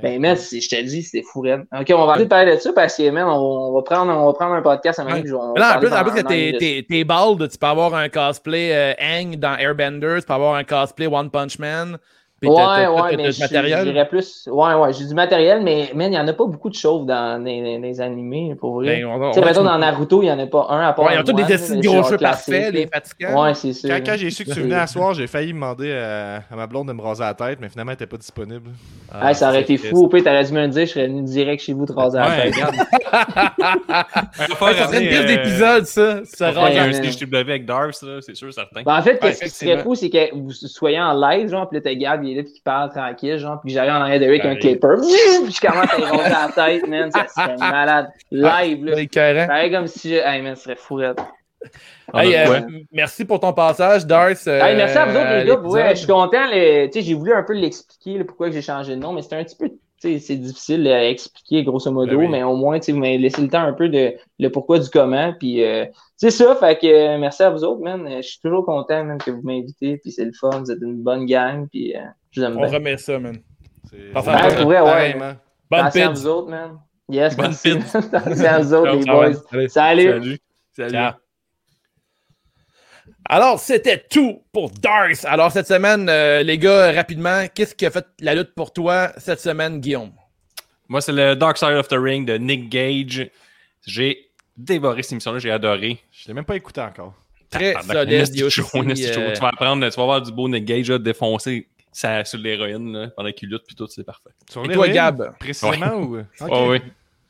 [SPEAKER 10] Ben, man, je te dis, c'est fou, raide. Ok, on va arrêter de parler de ça parce que, man, on, va, prendre, on va prendre un podcast à
[SPEAKER 2] Mais là, en plus, en plus que t'es, bald, tu peux avoir un cosplay euh, Aang dans Airbender, tu peux avoir un cosplay One Punch Man. Puis
[SPEAKER 10] Ouais,
[SPEAKER 2] t'as- t'as-
[SPEAKER 10] ouais,
[SPEAKER 2] t'as-
[SPEAKER 10] mais
[SPEAKER 2] du matériel?
[SPEAKER 10] plus. Ouais, ouais, j'ai du matériel, mais, man, il n'y en a pas beaucoup de choses dans les, les- les animés, pour vrai.
[SPEAKER 2] Ben,
[SPEAKER 10] tu sais, dans Naruto, il n'y en a pas un à part.
[SPEAKER 2] Ouais, ils ont tous des
[SPEAKER 10] là,
[SPEAKER 2] de gros cheveux parfaits, les fatigants.
[SPEAKER 10] Ouais, c'est ça.
[SPEAKER 1] Quand, quand j'ai su que tu venais à soir, j'ai failli demander à, à ma blonde de me raser la tête, mais finalement, elle n'était pas disponible.
[SPEAKER 2] Ah,
[SPEAKER 10] ça aurait été fou. Au pire, t'aurais dû me le dire, je serais venu direct chez vous te raser la tête.
[SPEAKER 5] regarde.
[SPEAKER 2] Ça serait une piste d'épisode, ça. Ça
[SPEAKER 5] Il y a
[SPEAKER 10] Ouais,
[SPEAKER 5] un. CHW avec Darth, c'est sûr, certain.
[SPEAKER 10] Ben, en fait, ce qui serait fou, c'est que vous soyez en live, genre, puis là, t'as Gab, il est là, puis il parle tranquille, genre, puis que j'arrive en arrière de lui avec un
[SPEAKER 2] Ouais.
[SPEAKER 10] clipper, puis je commence à y roncer la tête, man, ça serait malade. Live, là.
[SPEAKER 2] C'est.
[SPEAKER 10] Pareil comme si, je... hey, man, ce serait fou, raide.
[SPEAKER 5] On a
[SPEAKER 2] Hey,
[SPEAKER 5] de
[SPEAKER 2] euh, merci pour ton passage, Darth. euh,
[SPEAKER 10] Hey, merci à vous autres, les gars.
[SPEAKER 2] l'épisode.
[SPEAKER 10] je suis content. le- Tu sais, j'ai voulu un peu l'expliquer, pourquoi que j'ai changé de nom, mais c'était un petit peu. tu sais, C'est difficile à expliquer grosso modo,
[SPEAKER 1] Ben oui.
[SPEAKER 10] mais au moins, tu sais, vous m'avez laissé le temps un peu de le pourquoi du comment. Puis, euh, c'est ça, fait que euh, merci à vous autres, man. Euh, Je suis toujours content, man, que vous m'invitez. Puis, c'est le fun. Vous êtes une bonne gang. Puis, euh, je vous aime
[SPEAKER 2] On
[SPEAKER 10] bien.
[SPEAKER 2] remet ça, man.
[SPEAKER 1] C'est-
[SPEAKER 2] Parfait.
[SPEAKER 10] Ouais, pour vrai, ouais.
[SPEAKER 1] Pareillement.
[SPEAKER 2] Bonne
[SPEAKER 10] Merci à vous autres, man. Yes,
[SPEAKER 5] Bonne
[SPEAKER 10] merci. merci à vous autres, les boys.
[SPEAKER 2] Salut.
[SPEAKER 10] Salut.
[SPEAKER 5] Salut. Salut.
[SPEAKER 2] Ciao. Alors, c'était tout pour Darth. Alors, cette semaine, euh, les gars, rapidement, qu'est-ce qui a fait la lutte pour toi cette semaine, Guillaume?
[SPEAKER 5] Moi, c'est le Dark Side of the Ring de Nick Gage. J'ai dévoré cette émission-là, j'ai adoré.
[SPEAKER 1] Je l'ai même pas écouté encore.
[SPEAKER 2] Très solide, Yoshi. euh,
[SPEAKER 5] Tu vas apprendre, tu vas voir du beau Nick Gage là, défoncer ça, sur l'héroïne, pendant qu'il lutte, puis tout, c'est parfait.
[SPEAKER 1] Sur
[SPEAKER 2] Et toi, Gab?
[SPEAKER 1] Précisément ou?
[SPEAKER 5] Oh, oui.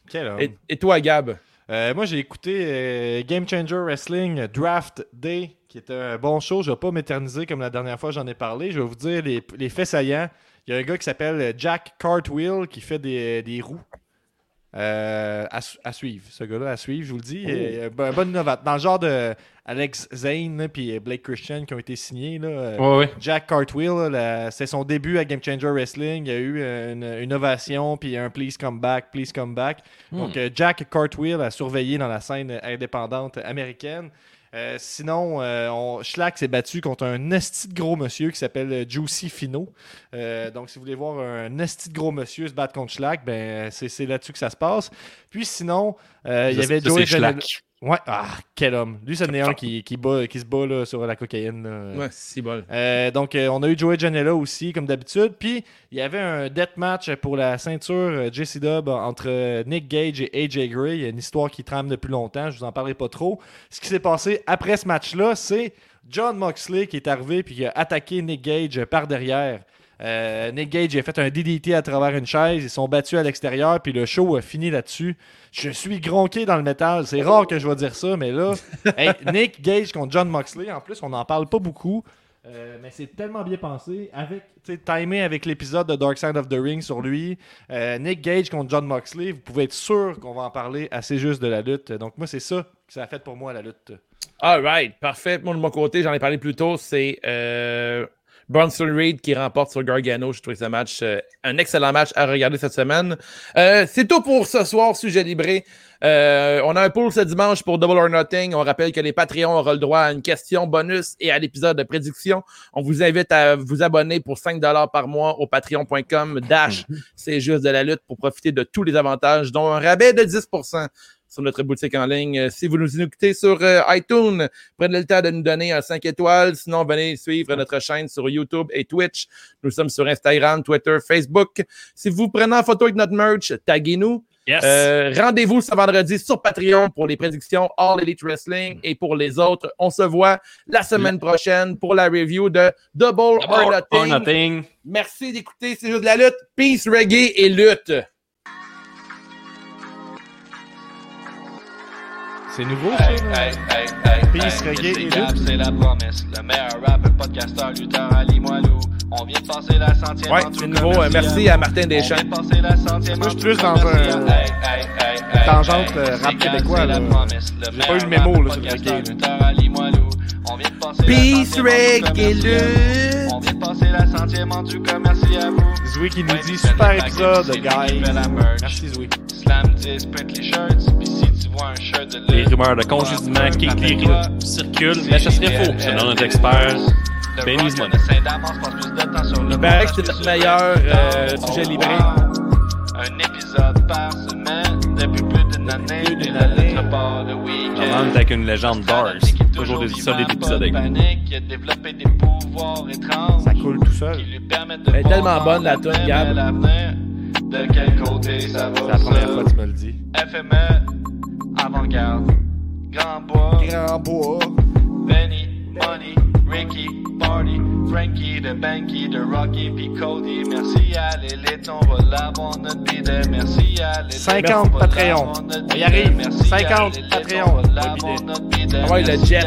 [SPEAKER 1] Quel homme.
[SPEAKER 2] Et, et toi, Gab?
[SPEAKER 1] Euh, moi, j'ai écouté euh, Game Changer Wrestling Draft Day, qui était un bon show. Je ne vais pas m'éterniser comme la dernière fois j'en ai parlé. Je vais vous dire les, les faits saillants. Il y a un gars qui s'appelle Jack Cartwheel qui fait des, des roues. Euh, à, su- à suivre, ce gars-là, à suivre, je vous le dis. Euh, un bon innovateur. Dans le genre de Alex Zane et Blake Christian qui ont été signés. Là, euh,
[SPEAKER 5] Ouais, ouais.
[SPEAKER 1] Jack Cartwheel, c'est son début à Game Changer Wrestling. Il y a eu euh, une, une ovation, puis un Please Come Back, Please Come Back. Donc, euh, Jack Cartwheel a surveillé dans la scène indépendante américaine. Euh, sinon, euh, on, Schlack s'est battu contre un esti de gros monsieur qui s'appelle euh, Juicy Fino. Euh, donc, si vous voulez voir un esti de gros monsieur se battre contre Schlack, ben, c'est là-dessus que ça se passe. Puis sinon, il y avait Joey Janela-. Ouais, ah, quel homme. Lui, c'est un qui, qui, bat- qui se bat là, sur la cocaïne. là.
[SPEAKER 2] Ouais, c'est bon.
[SPEAKER 1] Euh, donc, euh, on a eu Joey Janela aussi, comme d'habitude. Puis, il y avait un death match pour la ceinture euh, JC Dub entre euh, Nick Gage et AJ Gray. Il y a une histoire qui trame depuis longtemps. Je vous en parlerai pas trop. Ce qui s'est passé après ce match-là, c'est John Moxley qui est arrivé puis qui a attaqué Nick Gage par derrière. Euh, Nick Gage a fait un DDT à travers une chaise. Ils sont battus à l'extérieur, puis le show a fini là-dessus. Je suis gronqué dans le métal. C'est rare que je vais dire ça, mais là, hey, Nick Gage contre John Moxley, en plus, on n'en parle pas beaucoup. Euh, mais c'est tellement bien pensé, avec, tu sais, timé avec l'épisode de Dark Side of the Ring sur lui. Euh, Nick Gage contre John Moxley, vous pouvez être sûr qu'on va en parler assez juste de la lutte. Donc moi, c'est ça que ça a fait pour moi la lutte.
[SPEAKER 2] All right, parfait. Moi, de mon côté, j'en ai parlé plus tôt, c'est euh, Bronson Reed qui remporte sur Gargano. Je trouve ce match euh, un excellent match à regarder cette semaine. Euh, c'est tout pour ce soir, sujet libré. Euh, on a un pool ce dimanche pour Double or Nothing. On rappelle que les Patreons auront le droit à une question bonus et à l'épisode de prédiction. On vous invite à vous abonner pour 5 par mois au patreon.com dash c'est juste de la lutte pour profiter de tous les avantages, dont un rabais de 10 sur notre boutique en ligne. Euh, Si vous nous écoutez sur euh, iTunes, prenez le temps de nous donner un 5 étoiles. Sinon, venez suivre notre chaîne sur YouTube et Twitch. Nous sommes sur Instagram, Twitter, Facebook. Si vous prenez en photo avec notre merch, taguez-nous.
[SPEAKER 5] Yes.
[SPEAKER 2] Euh, Rendez-vous ce vendredi sur Patreon pour les prédictions All Elite Wrestling et pour les autres. On se voit la semaine prochaine pour la review de Double, or,
[SPEAKER 5] Or
[SPEAKER 2] Nothing.
[SPEAKER 5] nothing.
[SPEAKER 2] Merci d'écouter, c'est juste de la lutte. Peace, reggae et lutte.
[SPEAKER 1] C'est nouveau, ça?
[SPEAKER 12] Hey,
[SPEAKER 1] là?
[SPEAKER 12] hey, hey, hey,
[SPEAKER 1] Peace,
[SPEAKER 12] hey,
[SPEAKER 1] reggae
[SPEAKER 12] c'est
[SPEAKER 1] et
[SPEAKER 12] Gab,
[SPEAKER 1] lutte.
[SPEAKER 12] C'est la promesse. Le meilleur rapper, podcasteur, lutteur, Ali Moilou. On vient de passer la centième
[SPEAKER 2] Ouais,
[SPEAKER 12] en tout
[SPEAKER 2] c'est nouveau. Euh,
[SPEAKER 12] commercial.
[SPEAKER 2] Merci à Martin
[SPEAKER 12] On
[SPEAKER 2] Deschamps.
[SPEAKER 12] vient de passer la centième
[SPEAKER 1] Moi,
[SPEAKER 12] en
[SPEAKER 1] je suis plus dans un-
[SPEAKER 12] Hey, hey, hey, hey,
[SPEAKER 1] tangente,
[SPEAKER 12] hey,
[SPEAKER 1] euh, rap québécois, J'ai pas eu le mémo, là, sur le
[SPEAKER 12] podcasteur,
[SPEAKER 1] reggae,
[SPEAKER 12] On vient de passer la
[SPEAKER 2] Peace, lutte.
[SPEAKER 12] On vient de passer la centième en tout commercial à vous.
[SPEAKER 1] Zoui qui nous dit super
[SPEAKER 12] le
[SPEAKER 1] épisode, guys. Merci, Zoui.
[SPEAKER 12] Slam 10, print les shirts. Puis si tu vois un shirt de
[SPEAKER 5] Les rumeurs de congédiement qui circulent, mais ce serait faux. Selon notre expert, Benny's Money.
[SPEAKER 2] Il paraît que c'est
[SPEAKER 12] que
[SPEAKER 2] notre meilleur, euh, sujet libré.
[SPEAKER 12] wow. Un épisode par semaine depuis plus
[SPEAKER 5] Normalement, avec une légende
[SPEAKER 12] est
[SPEAKER 5] Toujours des solides épisodes
[SPEAKER 12] de
[SPEAKER 5] avec nous.
[SPEAKER 12] panique, qui a développé des pouvoirs étranges.
[SPEAKER 1] Ça coule tout seul.
[SPEAKER 12] Qui lui permettent de
[SPEAKER 2] Elle est tellement bonne, la toune, Gab.
[SPEAKER 12] De quel côté ça va
[SPEAKER 1] C'est la première
[SPEAKER 12] ça?
[SPEAKER 1] fois que tu me le dis.
[SPEAKER 12] FME, avant-garde, Grand Bois,
[SPEAKER 1] Grand bois.
[SPEAKER 12] Benny, Money, Ricky, Party, Frankie, de Banky, de Rocky, puis Cody. Merci à l'élite, on va l'avoir notre bidet. Merci à l'élite.
[SPEAKER 1] 50
[SPEAKER 12] on va
[SPEAKER 1] Patreon. On y arrive.
[SPEAKER 12] Merci à
[SPEAKER 1] 50
[SPEAKER 12] l'élite,
[SPEAKER 1] Patreon.
[SPEAKER 12] on va
[SPEAKER 1] Le
[SPEAKER 12] l'avoir
[SPEAKER 1] bidet.
[SPEAKER 12] notre bidet.
[SPEAKER 2] Ah ouais, le jet.